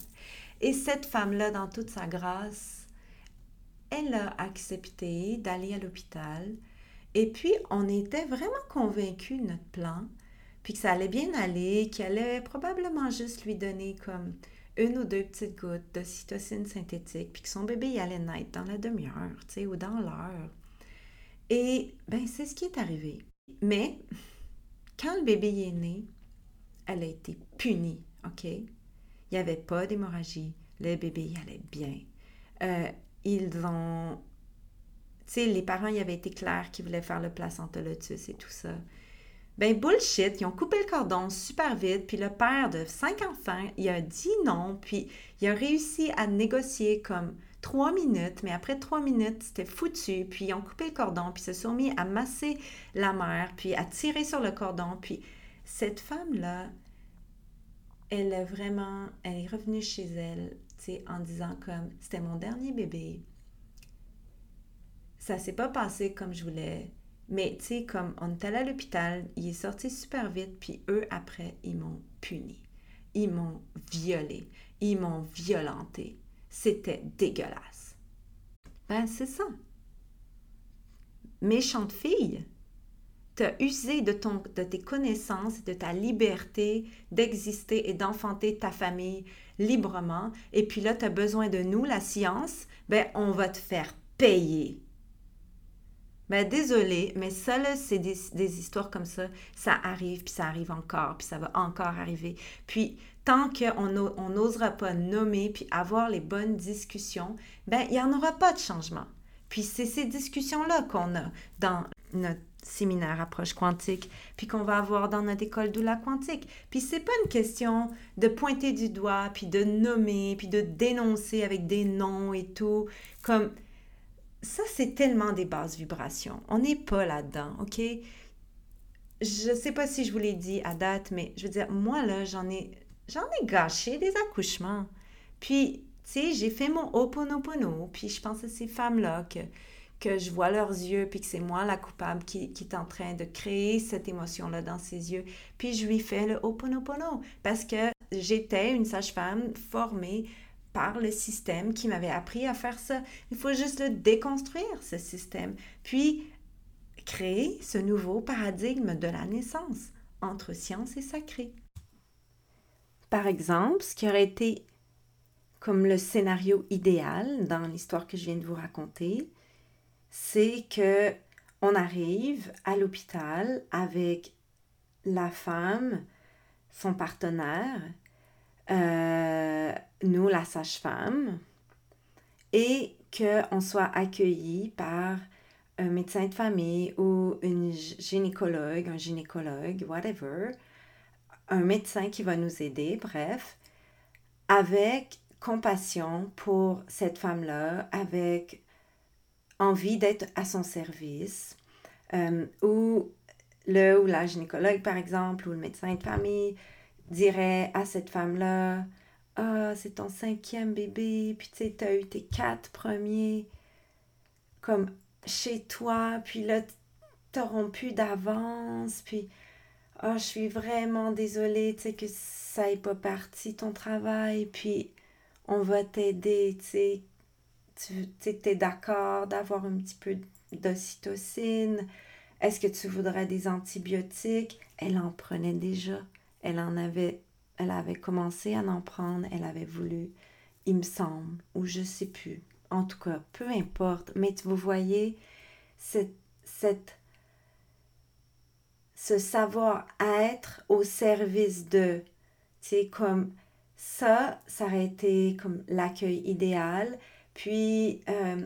Et cette femme-là, dans toute sa grâce, elle a accepté d'aller à l'hôpital. Et puis, on était vraiment convaincus de notre plan, puis que ça allait bien aller, qu'elle allait probablement juste lui donner comme une ou deux petites gouttes de cytocine synthétique, puis que son bébé y allait naître dans la demi-heure, tu sais, ou dans l'heure. Et ben c'est ce qui est arrivé. Mais quand le bébé est né, elle a été punie, OK? Il n'y avait pas d'hémorragie. Le bébé y allait bien. Euh, ils ont... Tu sais, les parents, y avaient été clairs qu'ils voulaient faire le placenta lotus et tout ça. Ben bullshit, ils ont coupé le cordon super vite, puis le père de cinq enfants, il a dit non, puis il a réussi à négocier comme trois minutes, mais après trois minutes, c'était foutu. Puis ils ont coupé le cordon, puis se sont mis à masser la mère, puis à tirer sur le cordon. Puis cette femme-là, elle a vraiment, elle est revenue chez elle, tu sais, en disant comme, c'était mon dernier bébé. Ça s'est pas passé comme je voulais. Mais tu sais, comme on est allé à l'hôpital, il est sorti super vite, puis eux, après, ils m'ont puni. Ils m'ont violé. Ils m'ont violenté c'était dégueulasse. Ben, c'est ça. Méchante fille, t'as usé de, ton, de tes connaissances, de ta liberté d'exister et d'enfanter ta famille librement. Et puis là, tu as besoin de nous, la science. Ben, on va te faire payer. Ben, désolé, mais ça, là, c'est des, des, histoires comme ça. Ça arrive, puis ça arrive encore, puis ça va encore arriver. Puis, tant qu'on n'osera pas nommer puis avoir les bonnes discussions, ben il n'y en aura pas de changement. Puis c'est ces discussions-là qu'on a dans notre séminaire approche quantique, puis qu'on va avoir dans notre école doula quantique. Puis c'est pas une question de pointer du doigt, puis de nommer, puis de dénoncer avec des noms et tout. Comme ça, c'est tellement des basses vibrations. On n'est pas là-dedans, OK? Je sais pas si je vous l'ai dit à date, mais je veux dire, moi, là, j'en ai, j'en ai gâché des accouchements. Puis, tu sais, j'ai fait mon Oponopono, puis je pense à ces femmes-là que que je vois leurs yeux, puis que c'est moi la coupable qui, qui, est en train de créer cette émotion-là dans ses yeux. Puis je lui fais le Ho'oponopono parce que j'étais une sage-femme formée par le système qui m'avait appris à faire ça. Il faut juste le déconstruire, ce système. Puis créer ce nouveau paradigme de la naissance entre science et sacré. Par exemple, ce qui aurait été comme le scénario idéal dans l'histoire que je viens de vous raconter, c'est que on arrive à l'hôpital avec la femme, son partenaire, euh, nous, la sage-femme, et qu'on soit accueilli par un médecin de famille ou une gynécologue, un gynécologue, whatever, un médecin qui va nous aider, bref, avec compassion pour cette femme-là, avec envie d'être à son service, euh, ou le ou la gynécologue, par exemple, ou le médecin de famille dirait à cette femme-là, ah, c'est ton cinquième bébé, puis tu sais, tu as eu tes quatre premiers comme chez toi, puis là, t'as rompu d'avance, puis oh, je suis vraiment désolée, tu sais, que ça n'est pas parti ton travail, puis on va t'aider, tu sais, tu es d'accord d'avoir un petit peu d'ocytocine? Est-ce que tu voudrais des antibiotiques? Elle en prenait déjà. Elle en avait, elle avait commencé à en prendre. Elle avait voulu, il me semble, ou je sais plus. En tout cas, peu importe. Mais vous voyez, cette, cette, ce savoir-être au service de, c'est comme ça, ça aurait été comme l'accueil idéal. Puis euh,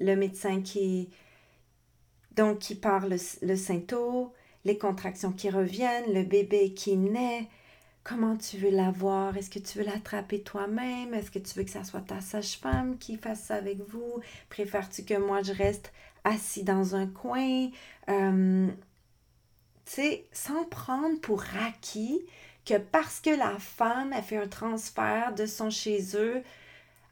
le médecin qui, donc, qui parle le, le les contractions qui reviennent, le bébé qui naît. Comment tu veux l'avoir? Est-ce que tu veux l'attraper toi-même? Est-ce que tu veux que ça soit ta sage-femme qui fasse ça avec vous? Préfères-tu que moi je reste assis dans un coin? Euh, tu sais, sans prendre pour acquis que parce que la femme a fait un transfert de son chez eux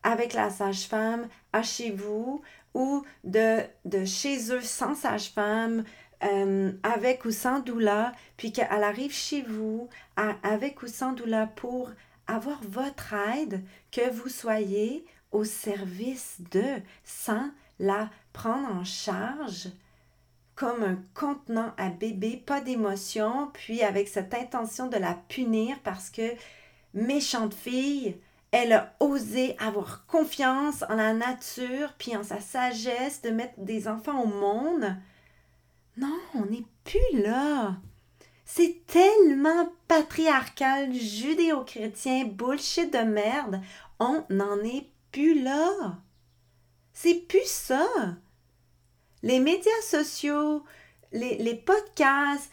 avec la sage-femme à chez vous ou de, chez eux sans sage-femme, euh, avec ou sans doula, puis qu'elle arrive chez vous avec ou sans doula pour avoir votre aide, que vous soyez au service de, sans la prendre en charge comme un contenant à bébé, pas d'émotion, puis avec cette intention de la punir parce que méchante fille, elle a osé avoir confiance en la nature, puis en sa sagesse de mettre des enfants au monde. Non, on n'est plus là. C'est tellement patriarcal, judéo-chrétien, bullshit de merde. On n'en est plus là. C'est plus ça. Les médias sociaux, les, les podcasts,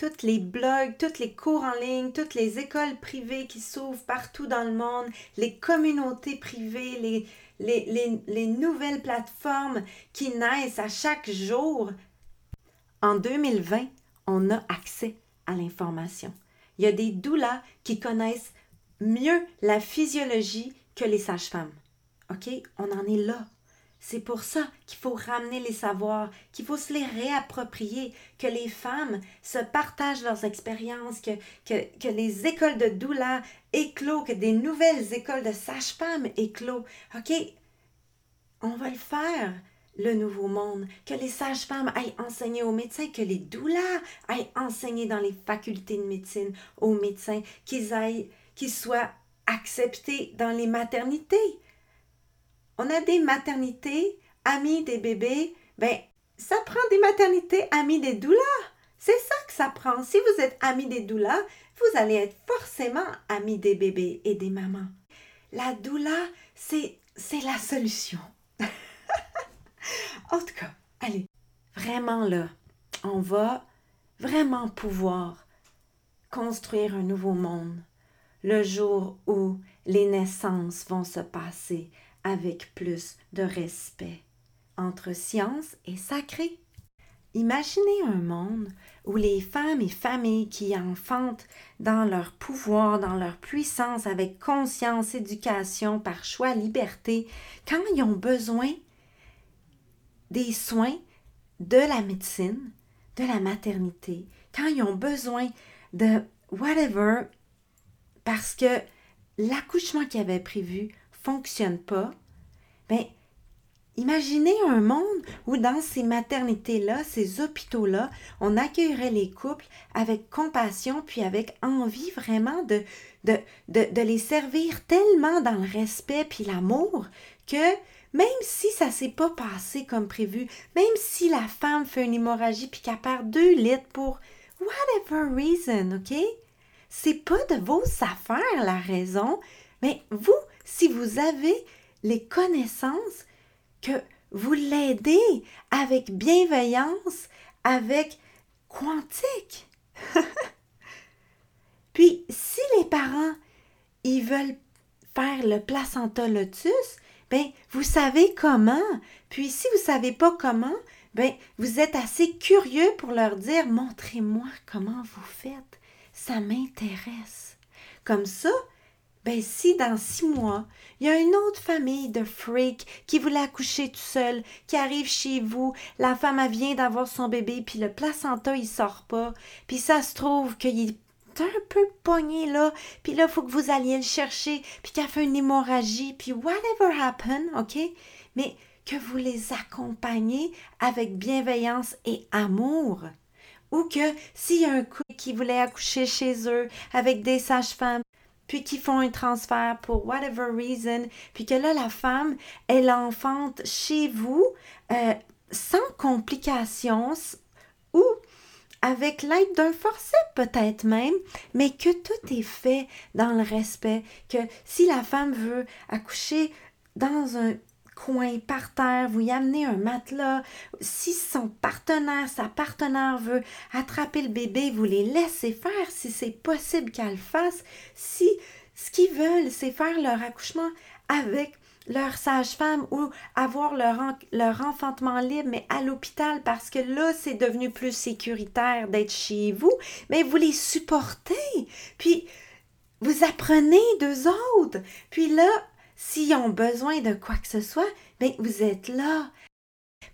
tous les blogs, tous les cours en ligne, toutes les écoles privées qui s'ouvrent partout dans le monde, les communautés privées, les, les, nouvelles plateformes qui naissent à chaque jour. En 2020, on a accès à l'information. Il y a des doulas qui connaissent mieux la physiologie que les sages-femmes. OK? On en est là. C'est pour ça qu'il faut ramener les savoirs, qu'il faut se les réapproprier, que les femmes se partagent leurs expériences, que, que, les écoles de doula éclosent, que des nouvelles écoles de sages-femmes éclosent. OK, on va le faire, le nouveau monde, que les sages-femmes aillent enseigner aux médecins, que les doulas aillent enseigner dans les facultés de médecine aux médecins, qu'ils aillent, qu'ils soient acceptés dans les maternités on a des maternités amies des bébés, ben ça prend des maternités amies des doulas. C'est ça que ça prend. Si vous êtes amis des doulas, vous allez être forcément amis des bébés et des mamans. La doula, c'est, c'est la solution. <laughs> en tout cas, allez, vraiment là, on va vraiment pouvoir construire un nouveau monde le jour où les naissances vont se passer avec plus de respect entre science et sacré. Imaginez un monde où les femmes et familles qui enfantent dans leur pouvoir, dans leur puissance, avec conscience, éducation, par choix, liberté, quand ils ont besoin des soins de la médecine, de la maternité, quand ils ont besoin de whatever, parce que l'accouchement qu'ils avaient prévu fonctionne pas, ben Imaginez un monde où dans ces maternités-là, ces hôpitaux-là, on accueillerait les couples avec compassion, puis avec envie vraiment de, de, les servir tellement dans le respect puis l'amour que même si ça s'est pas passé comme prévu, même si la femme fait une hémorragie puis qu'elle perd deux litres pour whatever reason, OK? C'est pas de vos affaires la raison, mais vous, si vous avez les connaissances, que vous l'aidez avec bienveillance, avec quantique. <laughs> Puis, si les parents, ils veulent faire le placenta lotus, ben, vous savez comment. Puis, si vous savez pas comment, ben, vous êtes assez curieux pour leur dire, montrez-moi comment vous faites. Ça m'intéresse. Comme ça, ben si dans six mois, il y a une autre famille de freaks qui voulait accoucher tout seul, qui arrive chez vous, la femme vient d'avoir son bébé, puis le placenta il sort pas, puis ça se trouve qu'il est un peu pogné là, puis là il faut que vous alliez le chercher, puis qu'il a fait une hémorragie, puis whatever happen, ok? Mais que vous les accompagnez avec bienveillance et amour. Ou que s'il y a un couple qui voulait accoucher chez eux avec des sages-femmes, puis qui font un transfert pour whatever reason, puis que là, la femme, elle enfante chez vous euh, sans complications ou avec l'aide d'un forcé peut-être même, mais que tout est fait dans le respect, que si la femme veut accoucher dans un coin par terre, vous y amenez un matelas. Si son partenaire, sa partenaire veut attraper le bébé, vous les laissez faire si c'est possible qu'elle le fasse. Si ce qu'ils veulent, c'est faire leur accouchement avec leur sage-femme ou avoir leur, leur enfantement libre, mais à l'hôpital parce que là, c'est devenu plus sécuritaire d'être chez vous, mais vous les supportez. Puis, vous apprenez d'eux autres. Puis là, S'ils ont besoin de quoi que ce soit, bien, vous êtes là.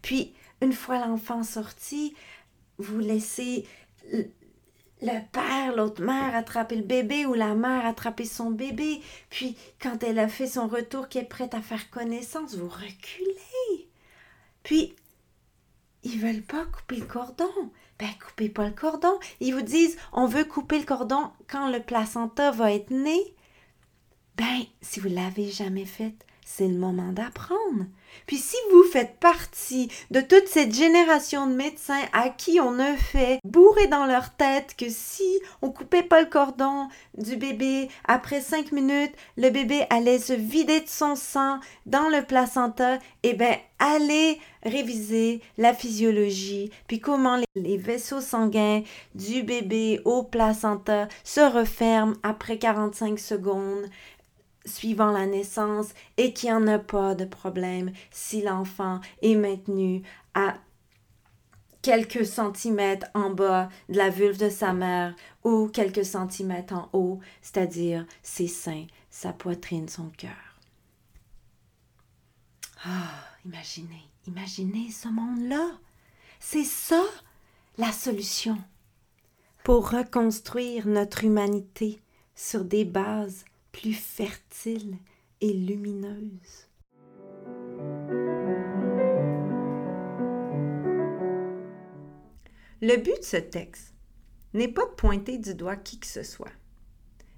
Puis, une fois l'enfant sorti, vous laissez le père, l'autre mère attraper le bébé ou la mère attraper son bébé. Puis, quand elle a fait son retour, qui est prête à faire connaissance, vous reculez. Puis, ils veulent pas couper le cordon. Ben, coupez pas le cordon. Ils vous disent, on veut couper le cordon quand le placenta va être né. Ben, si vous l'avez jamais fait, c'est le moment d'apprendre. Puis si vous faites partie de toute cette génération de médecins à qui on a fait bourrer dans leur tête que si on coupait pas le cordon du bébé, après cinq minutes, le bébé allait se vider de son sang dans le placenta, eh bien, allez réviser la physiologie, puis comment les vaisseaux sanguins du bébé au placenta se referment après 45 secondes suivant la naissance et qu'il n'y en a pas de problème si l'enfant est maintenu à quelques centimètres en bas de la vulve de sa mère ou quelques centimètres en haut, c'est-à-dire ses seins, sa poitrine, son cœur. Ah, imaginez, imaginez ce monde-là. C'est ça la solution pour reconstruire notre humanité sur des bases plus fertile et lumineuse. Le but de ce texte n'est pas de pointer du doigt qui que ce soit,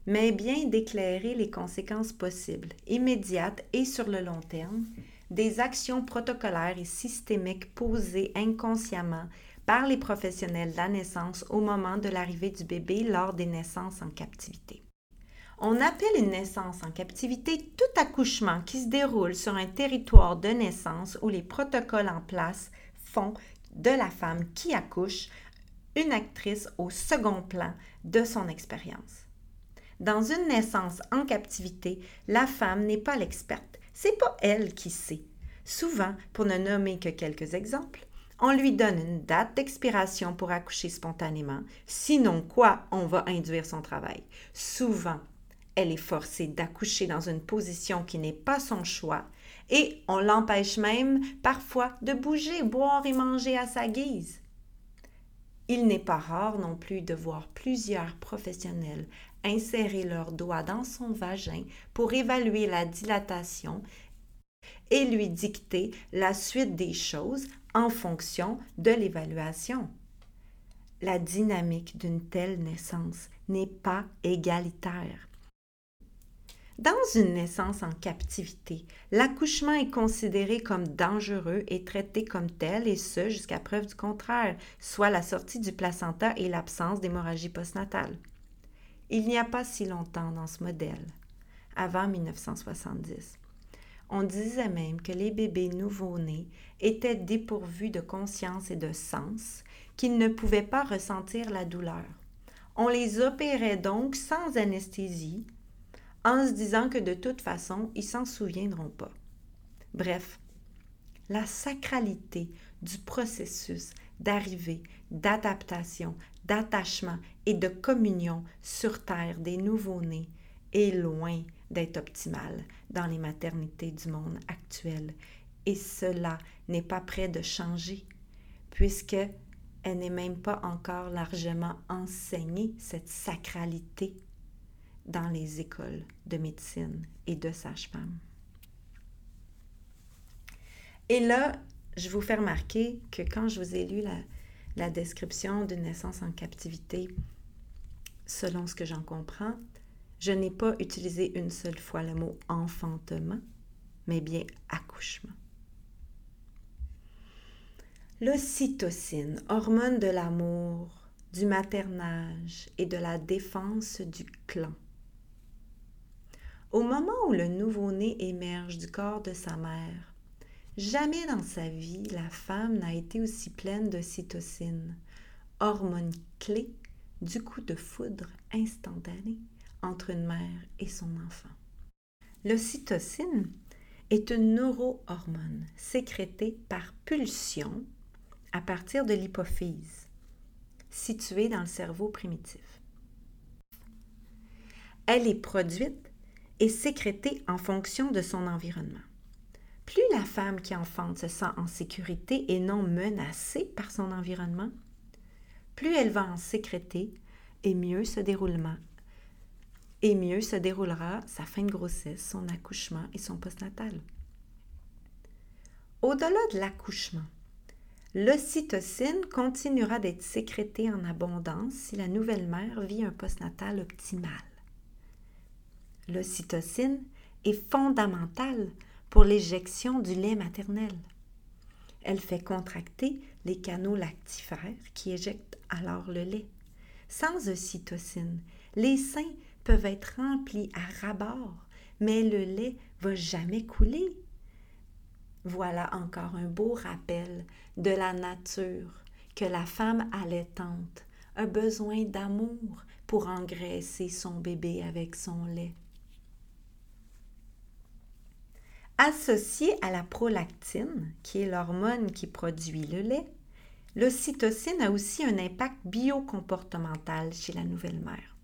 mais bien d'éclairer les conséquences possibles, immédiates et sur le long terme, des actions protocolaires et systémiques posées inconsciemment par les professionnels de la naissance au moment de l'arrivée du bébé lors des naissances en captivité. On appelle une naissance en captivité tout accouchement qui se déroule sur un territoire de naissance où les protocoles en place font de la femme qui accouche une actrice au second plan de son expérience. Dans une naissance en captivité, la femme n'est pas l'experte, c'est pas elle qui sait. Souvent, pour ne nommer que quelques exemples, on lui donne une date d'expiration pour accoucher spontanément, sinon quoi, on va induire son travail? Souvent, elle est forcée d'accoucher dans une position qui n'est pas son choix et on l'empêche même parfois de bouger, boire et manger à sa guise. Il n'est pas rare non plus de voir plusieurs professionnels insérer leurs doigts dans son vagin pour évaluer la dilatation et lui dicter la suite des choses en fonction de l'évaluation. La dynamique d'une telle naissance n'est pas égalitaire. Dans une naissance en captivité, l'accouchement est considéré comme dangereux et traité comme tel, et ce jusqu'à preuve du contraire, soit la sortie du placenta et l'absence d'hémorragie postnatale. Il n'y a pas si longtemps dans ce modèle, avant 1970. On disait même que les bébés nouveau-nés étaient dépourvus de conscience et de sens, qu'ils ne pouvaient pas ressentir la douleur. On les opérait donc sans anesthésie, en se disant que de toute façon, ils s'en souviendront pas. Bref, la sacralité du processus d'arrivée, d'adaptation, d'attachement et de communion sur Terre des nouveau-nés est loin d'être optimale dans les maternités du monde actuel. Et cela n'est pas prêt de changer, puisque elle n'est même pas encore largement enseignée, cette sacralité dans les écoles de médecine et de sage-femme. Et là, je vous fais remarquer que quand je vous ai lu la, description d'une naissance en captivité, selon ce que j'en comprends, je n'ai pas utilisé une seule fois le mot enfantement, mais bien accouchement. L'ocytocine, hormone de l'amour, du maternage et de la défense du clan, au moment où le nouveau-né émerge du corps de sa mère, jamais dans sa vie la femme n'a été aussi pleine de cytocine, hormone clé du coup de foudre instantané entre une mère et son enfant. L'ocytocine est une neurohormone sécrétée par pulsion à partir de l'hypophyse, située dans le cerveau primitif. Elle est produite est sécrétée en fonction de son environnement. Plus la femme qui enfante se sent en sécurité et non menacée par son environnement, plus elle va en sécréter et mieux se et mieux se déroulera sa fin de grossesse, son accouchement et son postnatal. Au-delà de l'accouchement, l'ocytocine continuera d'être sécrétée en abondance si la nouvelle mère vit un postnatal optimal l'ocytocine est fondamentale pour l'éjection du lait maternel. Elle fait contracter les canaux lactifères qui éjectent alors le lait. Sans ocytocine, les seins peuvent être remplis à rabord, mais le lait va jamais couler. Voilà encore un beau rappel de la nature que la femme allaitante a besoin d'amour pour engraisser son bébé avec son lait. Associée à la prolactine, qui est l'hormone qui produit le lait, l'ocytocine a aussi un impact biocomportemental chez la nouvelle mère.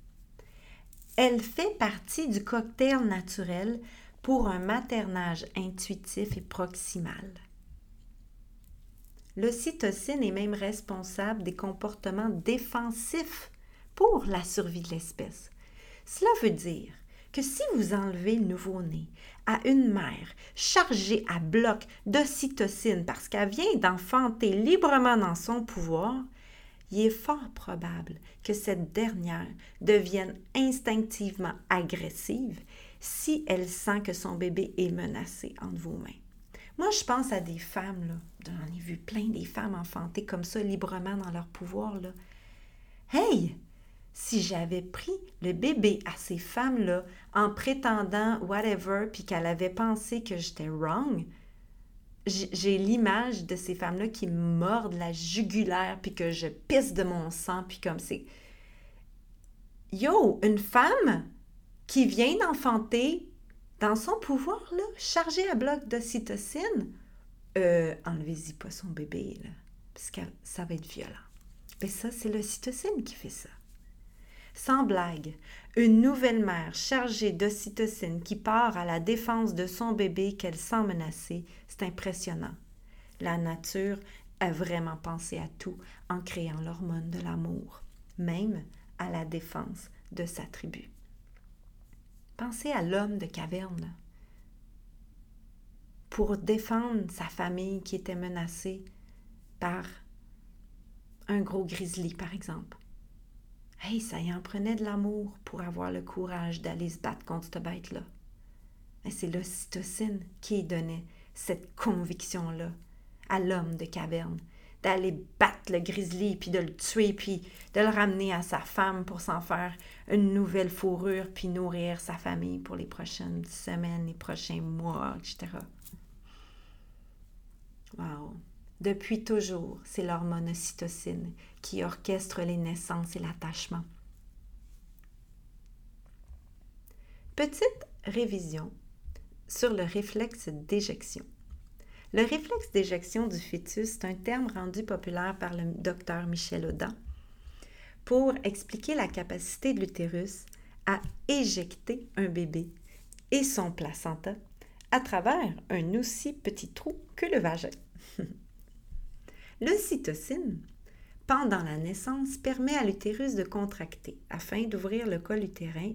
Elle fait partie du cocktail naturel pour un maternage intuitif et proximal. L'ocytocine est même responsable des comportements défensifs pour la survie de l'espèce. Cela veut dire que si vous enlevez le nouveau-né à une mère chargée à bloc d'ocytocine parce qu'elle vient d'enfanter librement dans son pouvoir, il est fort probable que cette dernière devienne instinctivement agressive si elle sent que son bébé est menacé entre vos mains. Moi, je pense à des femmes, là. J'en ai vu plein des femmes enfantées comme ça, librement dans leur pouvoir, là. Hey! Si j'avais pris le bébé à ces femmes-là en prétendant whatever, puis qu'elle avait pensé que j'étais wrong, j'ai l'image de ces femmes-là qui mordent la jugulaire, puis que je pisse de mon sang, puis comme c'est... Yo, une femme qui vient d'enfanter dans son pouvoir, là, chargée à bloc d'ocytocine, euh, enlevez-y pas son bébé, là, parce que ça va être violent. Mais ça, c'est l'ocytocine qui fait ça. Sans blague, une nouvelle mère chargée d'ocytocine qui part à la défense de son bébé qu'elle sent menacé, c'est impressionnant. La nature a vraiment pensé à tout en créant l'hormone de l'amour, même à la défense de sa tribu. Pensez à l'homme de caverne. Pour défendre sa famille qui était menacée par un gros grizzly, par exemple. Hey, ça y en prenait de l'amour pour avoir le courage d'aller se battre contre cette bête-là. C'est l'ocytocine qui donnait cette conviction-là à l'homme de caverne, d'aller battre le grizzly, puis de le tuer, puis de le ramener à sa femme pour s'en faire une nouvelle fourrure, puis nourrir sa famille pour les prochaines semaines, les prochains mois, etc. Wow! Depuis toujours, c'est l'hormone ocytocine qui orchestre les naissances et l'attachement. Petite révision sur le réflexe d'éjection. Le réflexe d'éjection du fœtus est un terme rendu populaire par le docteur Michel Audin pour expliquer la capacité de l'utérus à éjecter un bébé et son placenta à travers un aussi petit trou que le vagin. <laughs> L'ocytocine, pendant la naissance, permet à l'utérus de contracter afin d'ouvrir le col utérin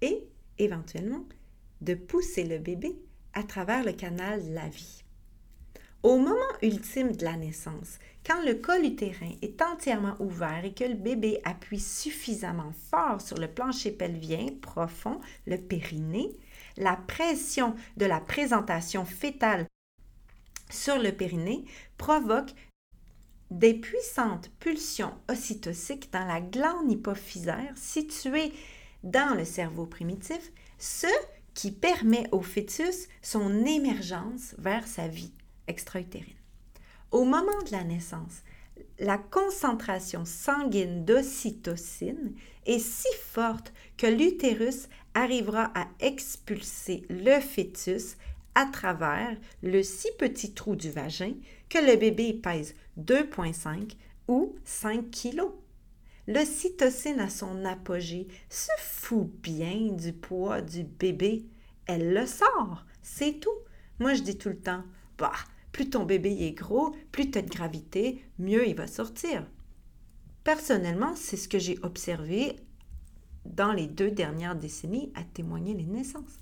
et, éventuellement, de pousser le bébé à travers le canal la vie. Au moment ultime de la naissance, quand le col utérin est entièrement ouvert et que le bébé appuie suffisamment fort sur le plancher pelvien profond, le périnée, la pression de la présentation fétale sur le périnée provoque des puissantes pulsions ocytociques dans la glande hypophysaire située dans le cerveau primitif, ce qui permet au fœtus son émergence vers sa vie extra-utérine. Au moment de la naissance, la concentration sanguine d'ocytocine est si forte que l'utérus arrivera à expulser le fœtus à travers le si petit trou du vagin que le bébé pèse 2,5 ou 5 kilos. L'ocytocine à son apogée se fout bien du poids du bébé. Elle le sort, c'est tout. Moi, je dis tout le temps, bah, plus ton bébé est gros, plus tu as de gravité, mieux il va sortir. Personnellement, c'est ce que j'ai observé dans les deux dernières décennies à témoigner les naissances.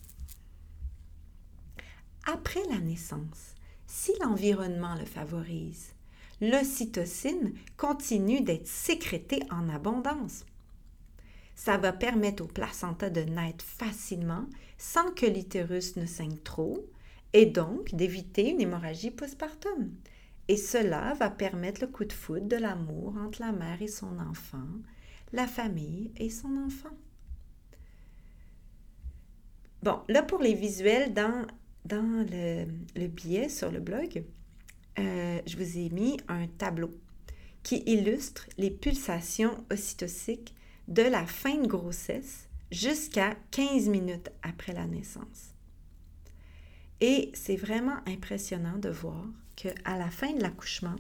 Après la naissance, si l'environnement le favorise, l'ocytocine continue d'être sécrétée en abondance. Ça va permettre au placenta de naître facilement sans que l'utérus ne saigne trop et donc d'éviter une hémorragie postpartum. Et cela va permettre le coup de foudre de l'amour entre la mère et son enfant, la famille et son enfant. Bon, là pour les visuels dans dans le, le, billet sur le blog, euh, je vous ai mis un tableau qui illustre les pulsations ocytociques de la fin de grossesse jusqu'à 15 minutes après la naissance. Et c'est vraiment impressionnant de voir qu'à la fin de l'accouchement,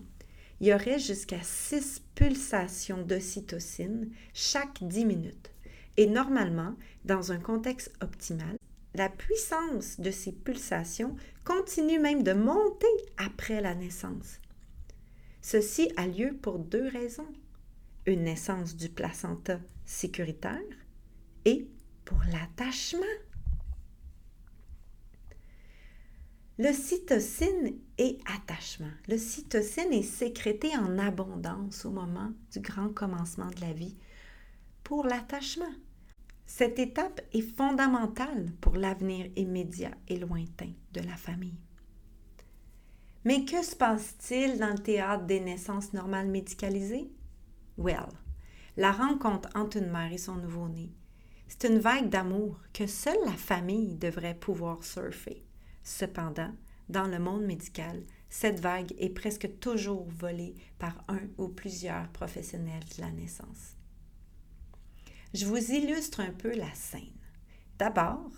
il y aurait jusqu'à 6 pulsations d'ocytocine chaque 10 minutes. Et normalement, dans un contexte optimal, la puissance de ces pulsations continue même de monter après la naissance. Ceci a lieu pour deux raisons. Une naissance du placenta sécuritaire et pour l'attachement. L'ocytocine et attachement. L'ocytocine est sécrétée en abondance au moment du grand commencement de la vie pour l'attachement. Cette étape est fondamentale pour l'avenir immédiat et lointain de la famille. Mais que se passe-t-il dans le théâtre des naissances normales médicalisées? Well, la rencontre entre une mère et son nouveau-né, c'est une vague d'amour que seule la famille devrait pouvoir surfer. Cependant, dans le monde médical, cette vague est presque toujours volée par un ou plusieurs professionnels de la naissance. Je vous illustre un peu la scène. D'abord,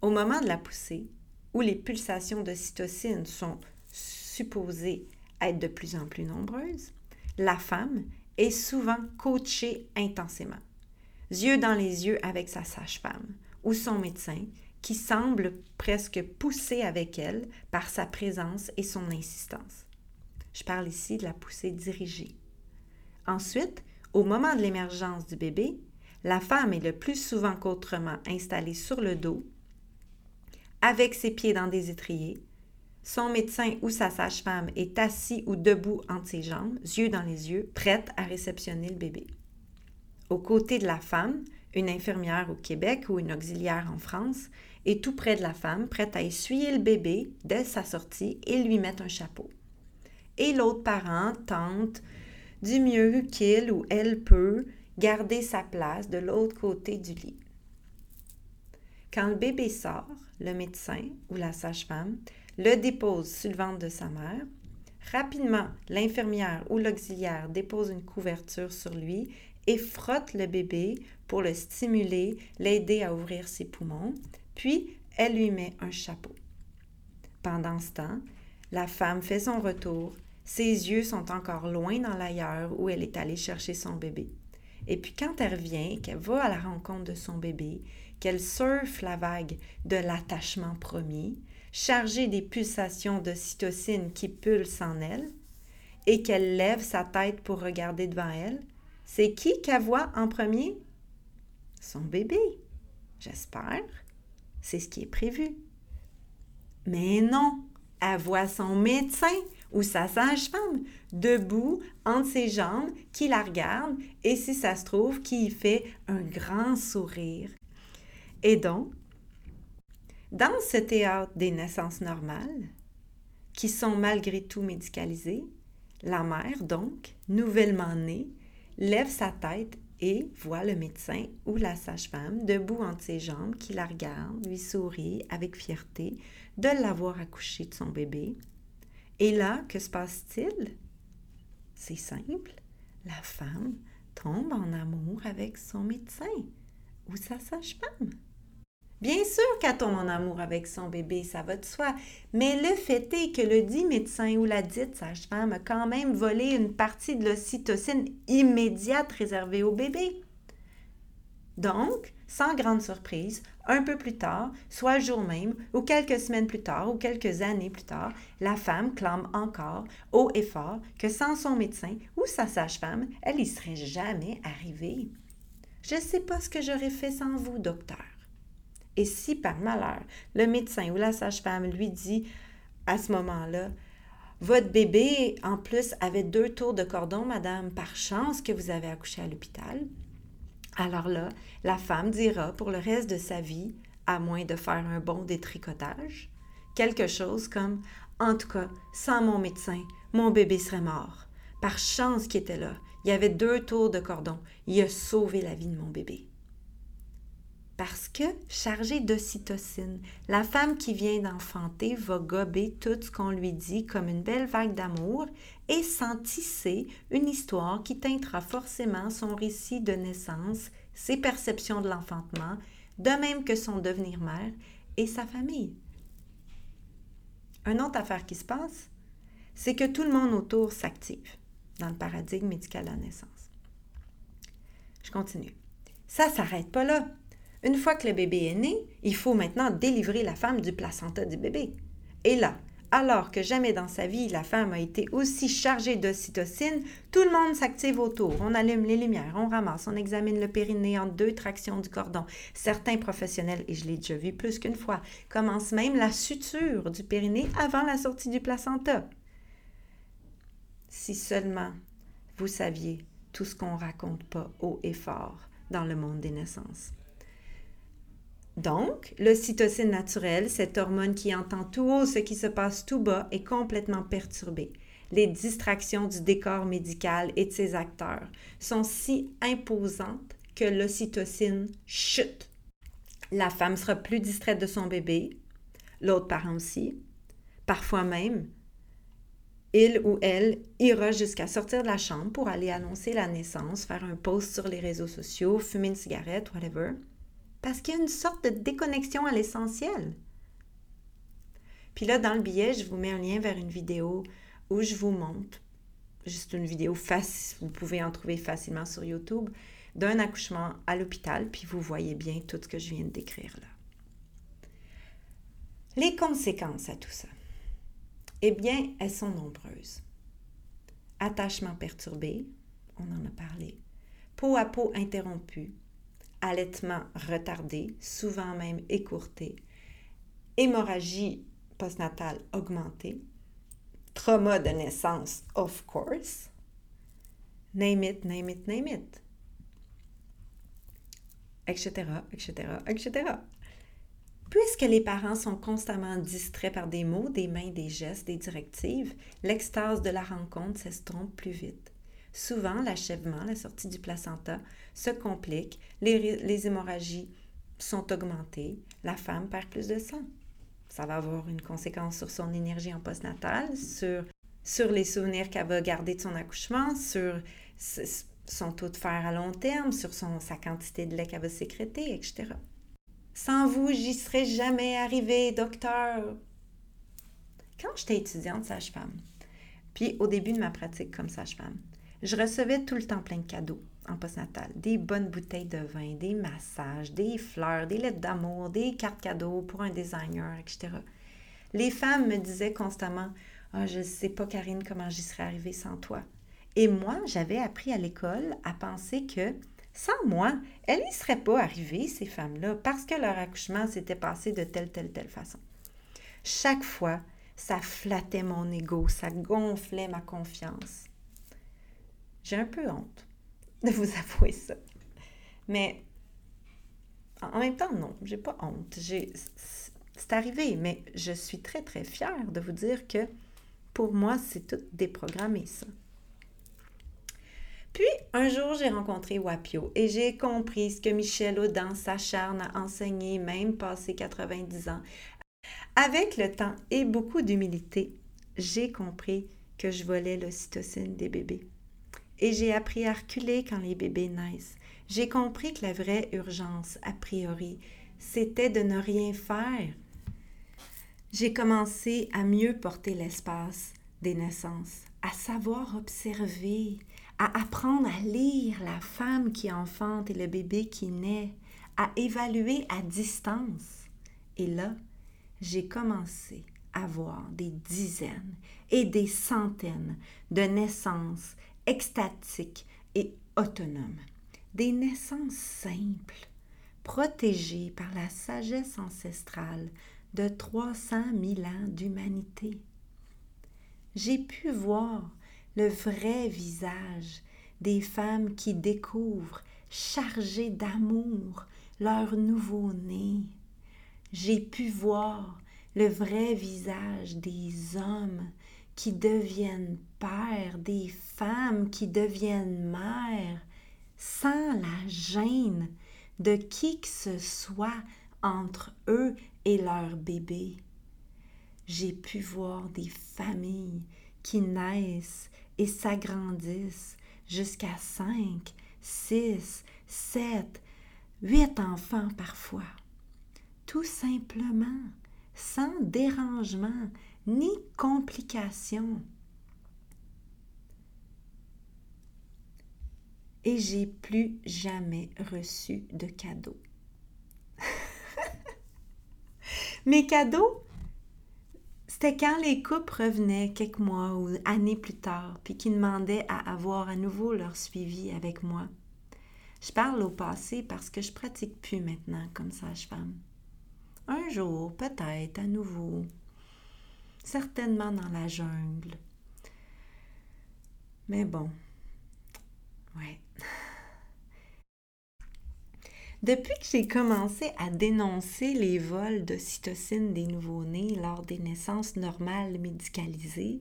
au moment de la poussée, où les pulsations de cytocine sont supposées être de plus en plus nombreuses, la femme est souvent coachée intensément, yeux dans les yeux avec sa sage-femme ou son médecin, qui semble presque pousser avec elle par sa présence et son insistance. Je parle ici de la poussée dirigée. Ensuite, au moment de l'émergence du bébé, la femme est le plus souvent qu'autrement installée sur le dos, avec ses pieds dans des étriers. Son médecin ou sa sage-femme est assis ou debout entre ses jambes, yeux dans les yeux, prête à réceptionner le bébé. Aux côtés de la femme, une infirmière au Québec ou une auxiliaire en France est tout près de la femme, prête à essuyer le bébé dès sa sortie et lui mettre un chapeau. Et l'autre parent tente du mieux qu'il ou elle peut garder sa place de l'autre côté du lit. Quand le bébé sort, le médecin ou la sage-femme le dépose sur le ventre de sa mère. Rapidement, l'infirmière ou l'auxiliaire dépose une couverture sur lui et frotte le bébé pour le stimuler, l'aider à ouvrir ses poumons, puis elle lui met un chapeau. Pendant ce temps, la femme fait son retour, ses yeux sont encore loin dans l'ailleurs où elle est allée chercher son bébé. Et puis quand elle revient, qu'elle va à la rencontre de son bébé, qu'elle surfe la vague de l'attachement promis, chargée des pulsations de cytocine qui pulsent en elle, et qu'elle lève sa tête pour regarder devant elle, c'est qui qu'elle voit en premier? Son bébé, j'espère. C'est ce qui est prévu. Mais non, elle voit son médecin ou sa sage-femme debout entre ses jambes qui la regarde et si ça se trouve qui y fait un grand sourire. Et donc, dans ce théâtre des naissances normales, qui sont malgré tout médicalisées, la mère, donc, nouvellement née, lève sa tête et voit le médecin ou la sage-femme debout entre ses jambes qui la regarde, lui sourit avec fierté de l'avoir accouché de son bébé. Et là, que se passe-t-il? C'est simple, la femme tombe en amour avec son médecin ou sa sage-femme. Bien sûr qu'elle tombe en amour avec son bébé, ça va de soi, mais le fait est que le dit médecin ou la dite sage-femme a quand même volé une partie de l'ocytocine immédiate réservée au bébé. Donc, sans grande surprise, un peu plus tard, soit le jour même, ou quelques semaines plus tard, ou quelques années plus tard, la femme clame encore, haut et fort, que sans son médecin ou sa sage-femme, elle n'y serait jamais arrivée. Je ne sais pas ce que j'aurais fait sans vous, docteur. Et si par malheur, le médecin ou la sage-femme lui dit à ce moment-là, votre bébé, en plus, avait deux tours de cordon, madame, par chance que vous avez accouché à l'hôpital. Alors là, la femme dira pour le reste de sa vie, à moins de faire un bon détricotage, quelque chose comme En tout cas, sans mon médecin, mon bébé serait mort. Par chance qu'il était là. Il y avait deux tours de cordon. Il a sauvé la vie de mon bébé. Parce que, chargée d'ocytocine, la femme qui vient d'enfanter va gober tout ce qu'on lui dit comme une belle vague d'amour et s'en tisser une histoire qui teintera forcément son récit de naissance, ses perceptions de l'enfantement, de même que son devenir mère et sa famille. Une autre affaire qui se passe, c'est que tout le monde autour s'active dans le paradigme médical de la naissance. Je continue. Ça s'arrête pas là. Une fois que le bébé est né, il faut maintenant délivrer la femme du placenta du bébé. Et là, alors que jamais dans sa vie la femme a été aussi chargée d'ocytocine, tout le monde s'active autour. On allume les lumières, on ramasse, on examine le périnée en deux tractions du cordon. Certains professionnels, et je l'ai déjà vu plus qu'une fois, commencent même la suture du périnée avant la sortie du placenta. Si seulement vous saviez tout ce qu'on raconte pas haut et fort dans le monde des naissances. Donc, l'ocytocine naturelle, cette hormone qui entend tout haut ce qui se passe tout bas, est complètement perturbée. Les distractions du décor médical et de ses acteurs sont si imposantes que l'ocytocine chute. La femme sera plus distraite de son bébé, l'autre parent aussi. Parfois même, il ou elle ira jusqu'à sortir de la chambre pour aller annoncer la naissance, faire un post sur les réseaux sociaux, fumer une cigarette, whatever, parce qu'il y a une sorte de déconnexion à l'essentiel. Puis là, dans le billet, je vous mets un lien vers une vidéo où je vous montre, juste une vidéo facile, vous pouvez en trouver facilement sur YouTube, d'un accouchement à l'hôpital, puis vous voyez bien tout ce que je viens de décrire là. Les conséquences à tout ça. Eh bien, elles sont nombreuses. Attachement perturbé, on en a parlé. Peau à peau interrompue. Allaitement retardé, souvent même écourté. Hémorragie postnatale augmentée. Trauma de naissance, of course. Name it, name it, name it. Etc., etc., etc. Puisque les parents sont constamment distraits par des mots, des mains, des gestes, des directives, l'extase de la rencontre s'estompe plus vite. Souvent, l'achèvement, la sortie du placenta, se complique, les, hémorragies sont augmentées, la femme perd plus de sang. Ça va avoir une conséquence sur son énergie en postnatal, sur, sur les souvenirs qu'elle va garder de son accouchement, sur son taux de fer à long terme, sur son, sa quantité de lait qu'elle va sécréter, etc. Sans vous, j'y serais jamais arrivée, docteur. Quand j'étais étudiante sage-femme, puis au début de ma pratique comme sage-femme, je recevais tout le temps plein de cadeaux en postnatal. Des bonnes bouteilles de vin, des massages, des fleurs, des lettres d'amour, des cartes cadeaux pour un designer, etc. Les femmes me disaient constamment Ah, je ne sais pas, Karine, comment j'y serais arrivée sans toi. Et moi, j'avais appris à l'école à penser que sans moi, elles n'y seraient pas arrivées, ces femmes-là, parce que leur accouchement s'était passé de telle, telle, telle façon. Chaque fois, ça flattait mon ego, ça gonflait ma confiance. J'ai un peu honte de vous <laughs> avouer ça. Mais en même temps, non, j'ai pas honte. C'est arrivé, mais je suis très, très fière de vous dire que pour moi, c'est tout déprogrammé, ça. Puis, un jour, j'ai rencontré Wapio et j'ai compris ce que Michel Audin s'acharne à enseigner, même passé 90 ans. Avec le temps et beaucoup d'humilité, j'ai compris que je volais l'ocytocine des bébés. Et j'ai appris à reculer quand les bébés naissent. J'ai compris que la vraie urgence, a priori, c'était de ne rien faire. J'ai commencé à mieux porter l'espace des naissances, à savoir observer, à apprendre à lire la femme qui enfante et le bébé qui naît, à évaluer à distance. Et là, j'ai commencé à voir des dizaines et des centaines de naissances extatiques et autonomes. Des naissances simples, protégées par la sagesse ancestrale de 300 000 ans d'humanité. J'ai pu voir le vrai visage des femmes qui découvrent, chargées d'amour, leur nouveau-né. J'ai pu voir le vrai visage des hommes qui deviennent pères, des femmes qui deviennent mères, sans la gêne de qui que ce soit entre eux et leur bébé. J'ai pu voir des familles qui naissent et s'agrandissent jusqu'à cinq, six, sept, huit enfants parfois. Tout simplement, sans dérangement ni complication. Et j'ai plus jamais reçu de cadeaux. <laughs> Mes cadeaux, c'était quand les couples revenaient quelques mois ou années plus tard, puis qui demandaient à avoir à nouveau leur suivi avec moi. Je parle au passé parce que je pratique plus maintenant comme sage-femme. Un jour, peut-être à nouveau, certainement dans la jungle. Mais bon, ouais. <laughs> Depuis que j'ai commencé à dénoncer les vols d'ocytocine des nouveau-nés lors des naissances normales médicalisées,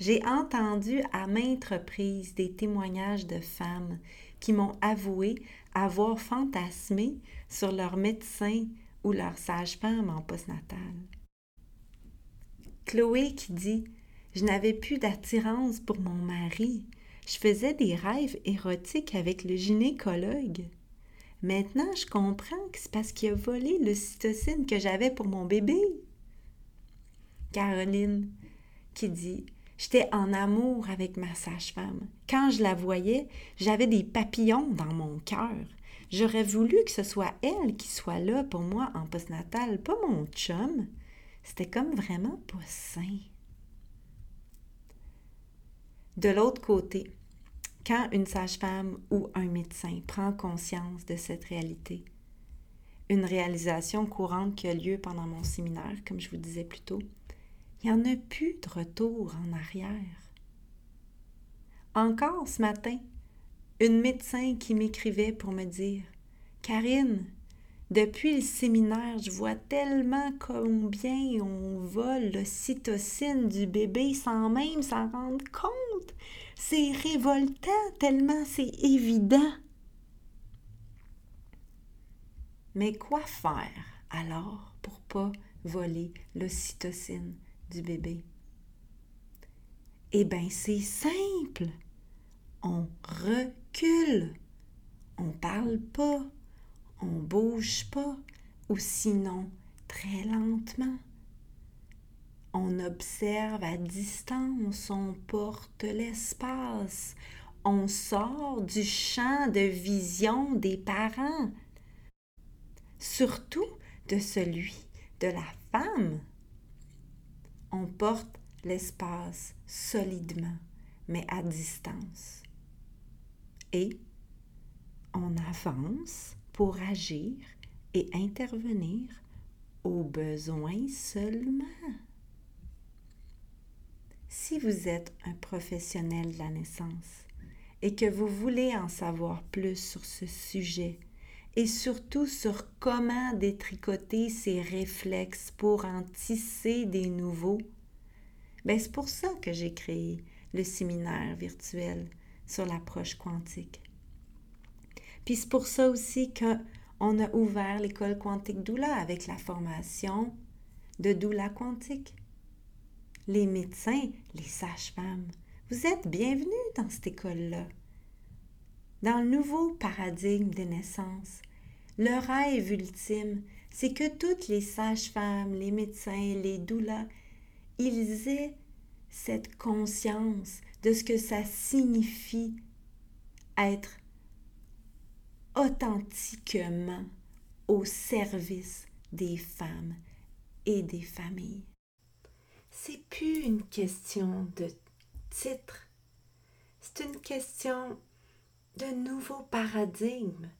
j'ai entendu à maintes reprises des témoignages de femmes qui m'ont avoué avoir fantasmé sur leur médecin ou leur sage-femme en postnatal. Chloé qui dit Je n'avais plus d'attirance pour mon mari. Je faisais des rêves érotiques avec le gynécologue. Maintenant, je comprends que c'est parce qu'il a volé le cytocine que j'avais pour mon bébé. Caroline, qui dit J'étais en amour avec ma sage-femme. Quand je la voyais, j'avais des papillons dans mon cœur. J'aurais voulu que ce soit elle qui soit là pour moi en postnatal, pas mon chum. C'était comme vraiment pas sain. De l'autre côté, quand une sage-femme ou un médecin prend conscience de cette réalité, une réalisation courante qui a lieu pendant mon séminaire, comme je vous disais plus tôt, il n'y en a plus de retour en arrière. Encore ce matin, une médecin qui m'écrivait pour me dire Karine, depuis le séminaire, je vois tellement combien on vole l'ocytocine du bébé sans même s'en rendre compte. C'est révoltant tellement c'est évident. Mais quoi faire alors pour pas voler l'ocytocine du bébé? Eh bien, c'est simple. On recule. On parle pas. On bouge pas. Ou sinon, très lentement. On observe à distance, on porte l'espace, on sort du champ de vision des parents, surtout de celui de la femme. On porte l'espace solidement, mais à distance. Et on avance pour agir et intervenir aux besoins seulement. Si vous êtes un professionnel de la naissance et que vous voulez en savoir plus sur ce sujet et surtout sur comment détricoter ces réflexes pour en tisser des nouveaux, ben c'est pour ça que j'ai créé le séminaire virtuel sur l'approche quantique. Puis c'est pour ça aussi qu'on a ouvert l'école quantique Doula avec la formation de Doula quantique les médecins, les sages-femmes, vous êtes bienvenus dans cette école-là. Dans le nouveau paradigme des naissances, le rêve ultime, c'est que toutes les sages-femmes, les médecins, les doulas, ils aient cette conscience de ce que ça signifie être authentiquement au service des femmes et des familles c'est plus une question de titre, c'est une question de nouveau paradigme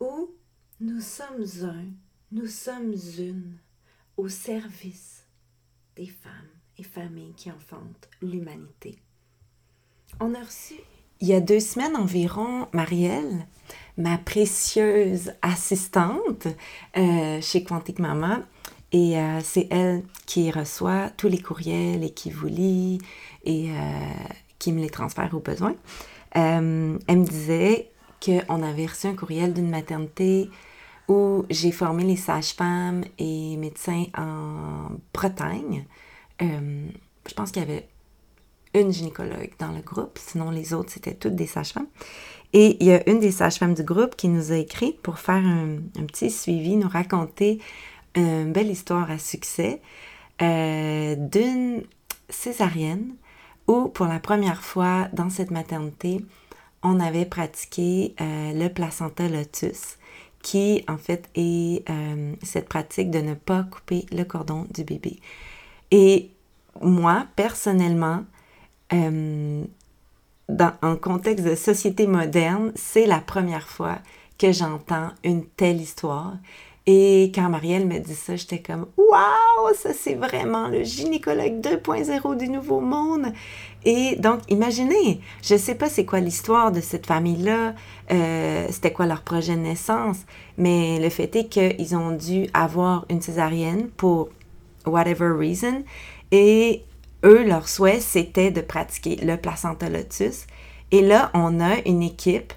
où nous sommes un, nous sommes une au service des femmes et familles qui enfantent l'humanité. On a reçu il y a deux semaines environ Marielle, ma précieuse assistante euh, chez Quantique Mama, et euh, c'est elle qui reçoit tous les courriels et qui vous lit et euh, qui me les transfère au besoin. Elle me disait qu'on avait reçu un courriel d'une maternité où j'ai formé les sages-femmes et médecins en Bretagne. je pense qu'il y avait une gynécologue dans le groupe, sinon les autres, c'était toutes des sages-femmes. Et il y a une des sages-femmes du groupe qui nous a écrit pour faire un, petit suivi, nous raconter une belle histoire à succès euh, d'une césarienne où pour la première fois dans cette maternité, on avait pratiqué euh, le placenta lotus, qui en fait est euh, cette pratique de ne pas couper le cordon du bébé. Et moi, personnellement, dans un contexte de société moderne, c'est la première fois que j'entends une telle histoire Et quand Marielle me dit ça, j'étais comme Waouh, ça c'est vraiment le gynécologue 2.0 du nouveau monde. Et donc, imaginez, je ne sais pas c'est quoi l'histoire de cette famille-là, euh, c'était quoi leur projet de naissance, mais le fait est qu'ils ont dû avoir une césarienne pour whatever reason. Et eux, leur souhait, c'était de pratiquer le placenta lotus. Et là, on a une équipe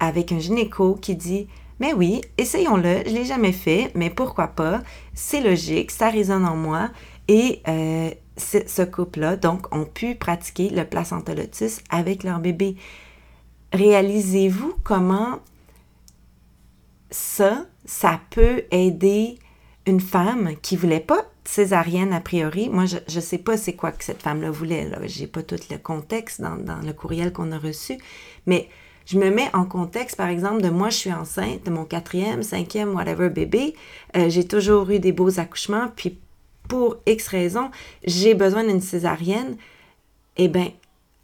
avec un gynéco qui dit mais oui, essayons-le, je l'ai jamais fait, mais pourquoi pas? C'est logique, ça résonne en moi. Et euh, ce couple-là, donc, ont pu pratiquer le placenta lotus avec leur bébé. Réalisez-vous comment ça, ça peut aider une femme qui voulait pas césarienne a priori. Moi, je ne sais pas c'est quoi que cette femme-là voulait. Je n'ai pas tout le contexte dans, dans le courriel qu'on a reçu, mais je me mets en contexte, par exemple, de moi, je suis enceinte de mon quatrième, cinquième, whatever bébé. Euh, j'ai toujours eu des beaux accouchements, puis pour X raisons, j'ai besoin d'une césarienne. Eh bien,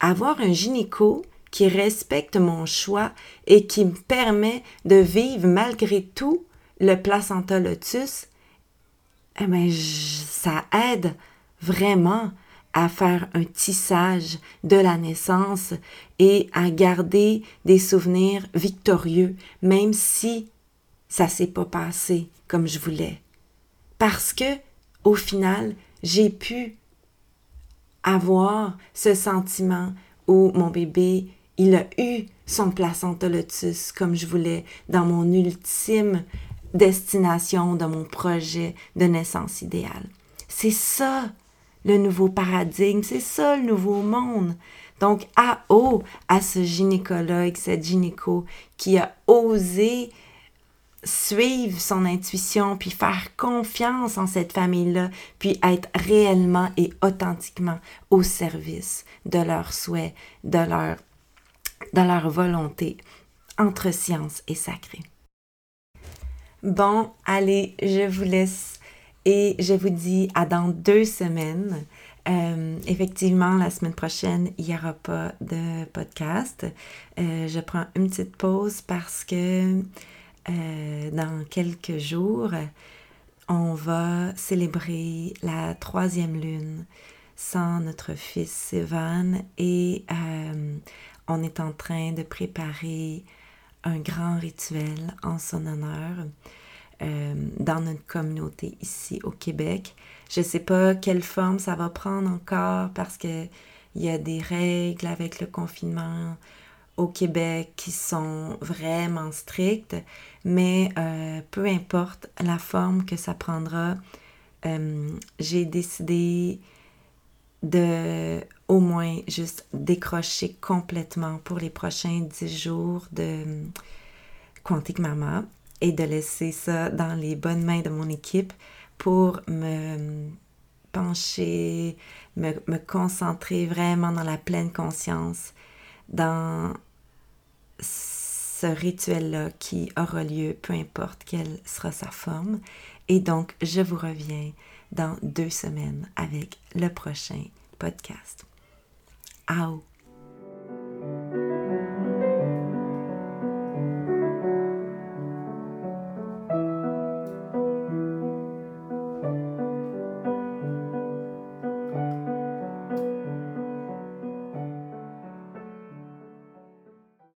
avoir un gynéco qui respecte mon choix et qui me permet de vivre malgré tout le placenta lotus, eh bien, ça aide vraiment à faire un tissage de la naissance et à garder des souvenirs victorieux, même si ça s'est pas passé comme je voulais. Parce que, au final, j'ai pu avoir ce sentiment où mon bébé, il a eu son placenta lotus comme je voulais dans mon ultime destination de mon projet de naissance idéale. C'est ça le nouveau paradigme, c'est ça le nouveau monde. Donc, à haut à ce gynécologue, cette gynéco qui a osé suivre son intuition, puis faire confiance en cette famille-là, puis être réellement et authentiquement au service de leurs souhaits, de leur, de leur volonté entre science et sacré. Bon, allez, je vous laisse et je vous dis à dans deux semaines. Euh, effectivement, la semaine prochaine, il n'y aura pas de podcast. Euh, je prends une petite pause parce que euh, dans quelques jours, on va célébrer la troisième lune sans notre fils Sévan et on est en train de préparer un grand rituel en son honneur. Euh, dans notre communauté ici au Québec. Je ne sais pas quelle forme ça va prendre encore parce qu'il y a des règles avec le confinement au Québec qui sont vraiment strictes, mais euh, peu importe la forme que ça prendra, euh, j'ai décidé de au moins juste décrocher complètement pour les prochains 10 jours de Quantique Mama et de laisser ça dans les bonnes mains de mon équipe pour me pencher, me, concentrer vraiment dans la pleine conscience, dans ce rituel-là qui aura lieu, peu importe quelle sera sa forme. Et donc, je vous reviens dans deux semaines avec le prochain podcast. Au.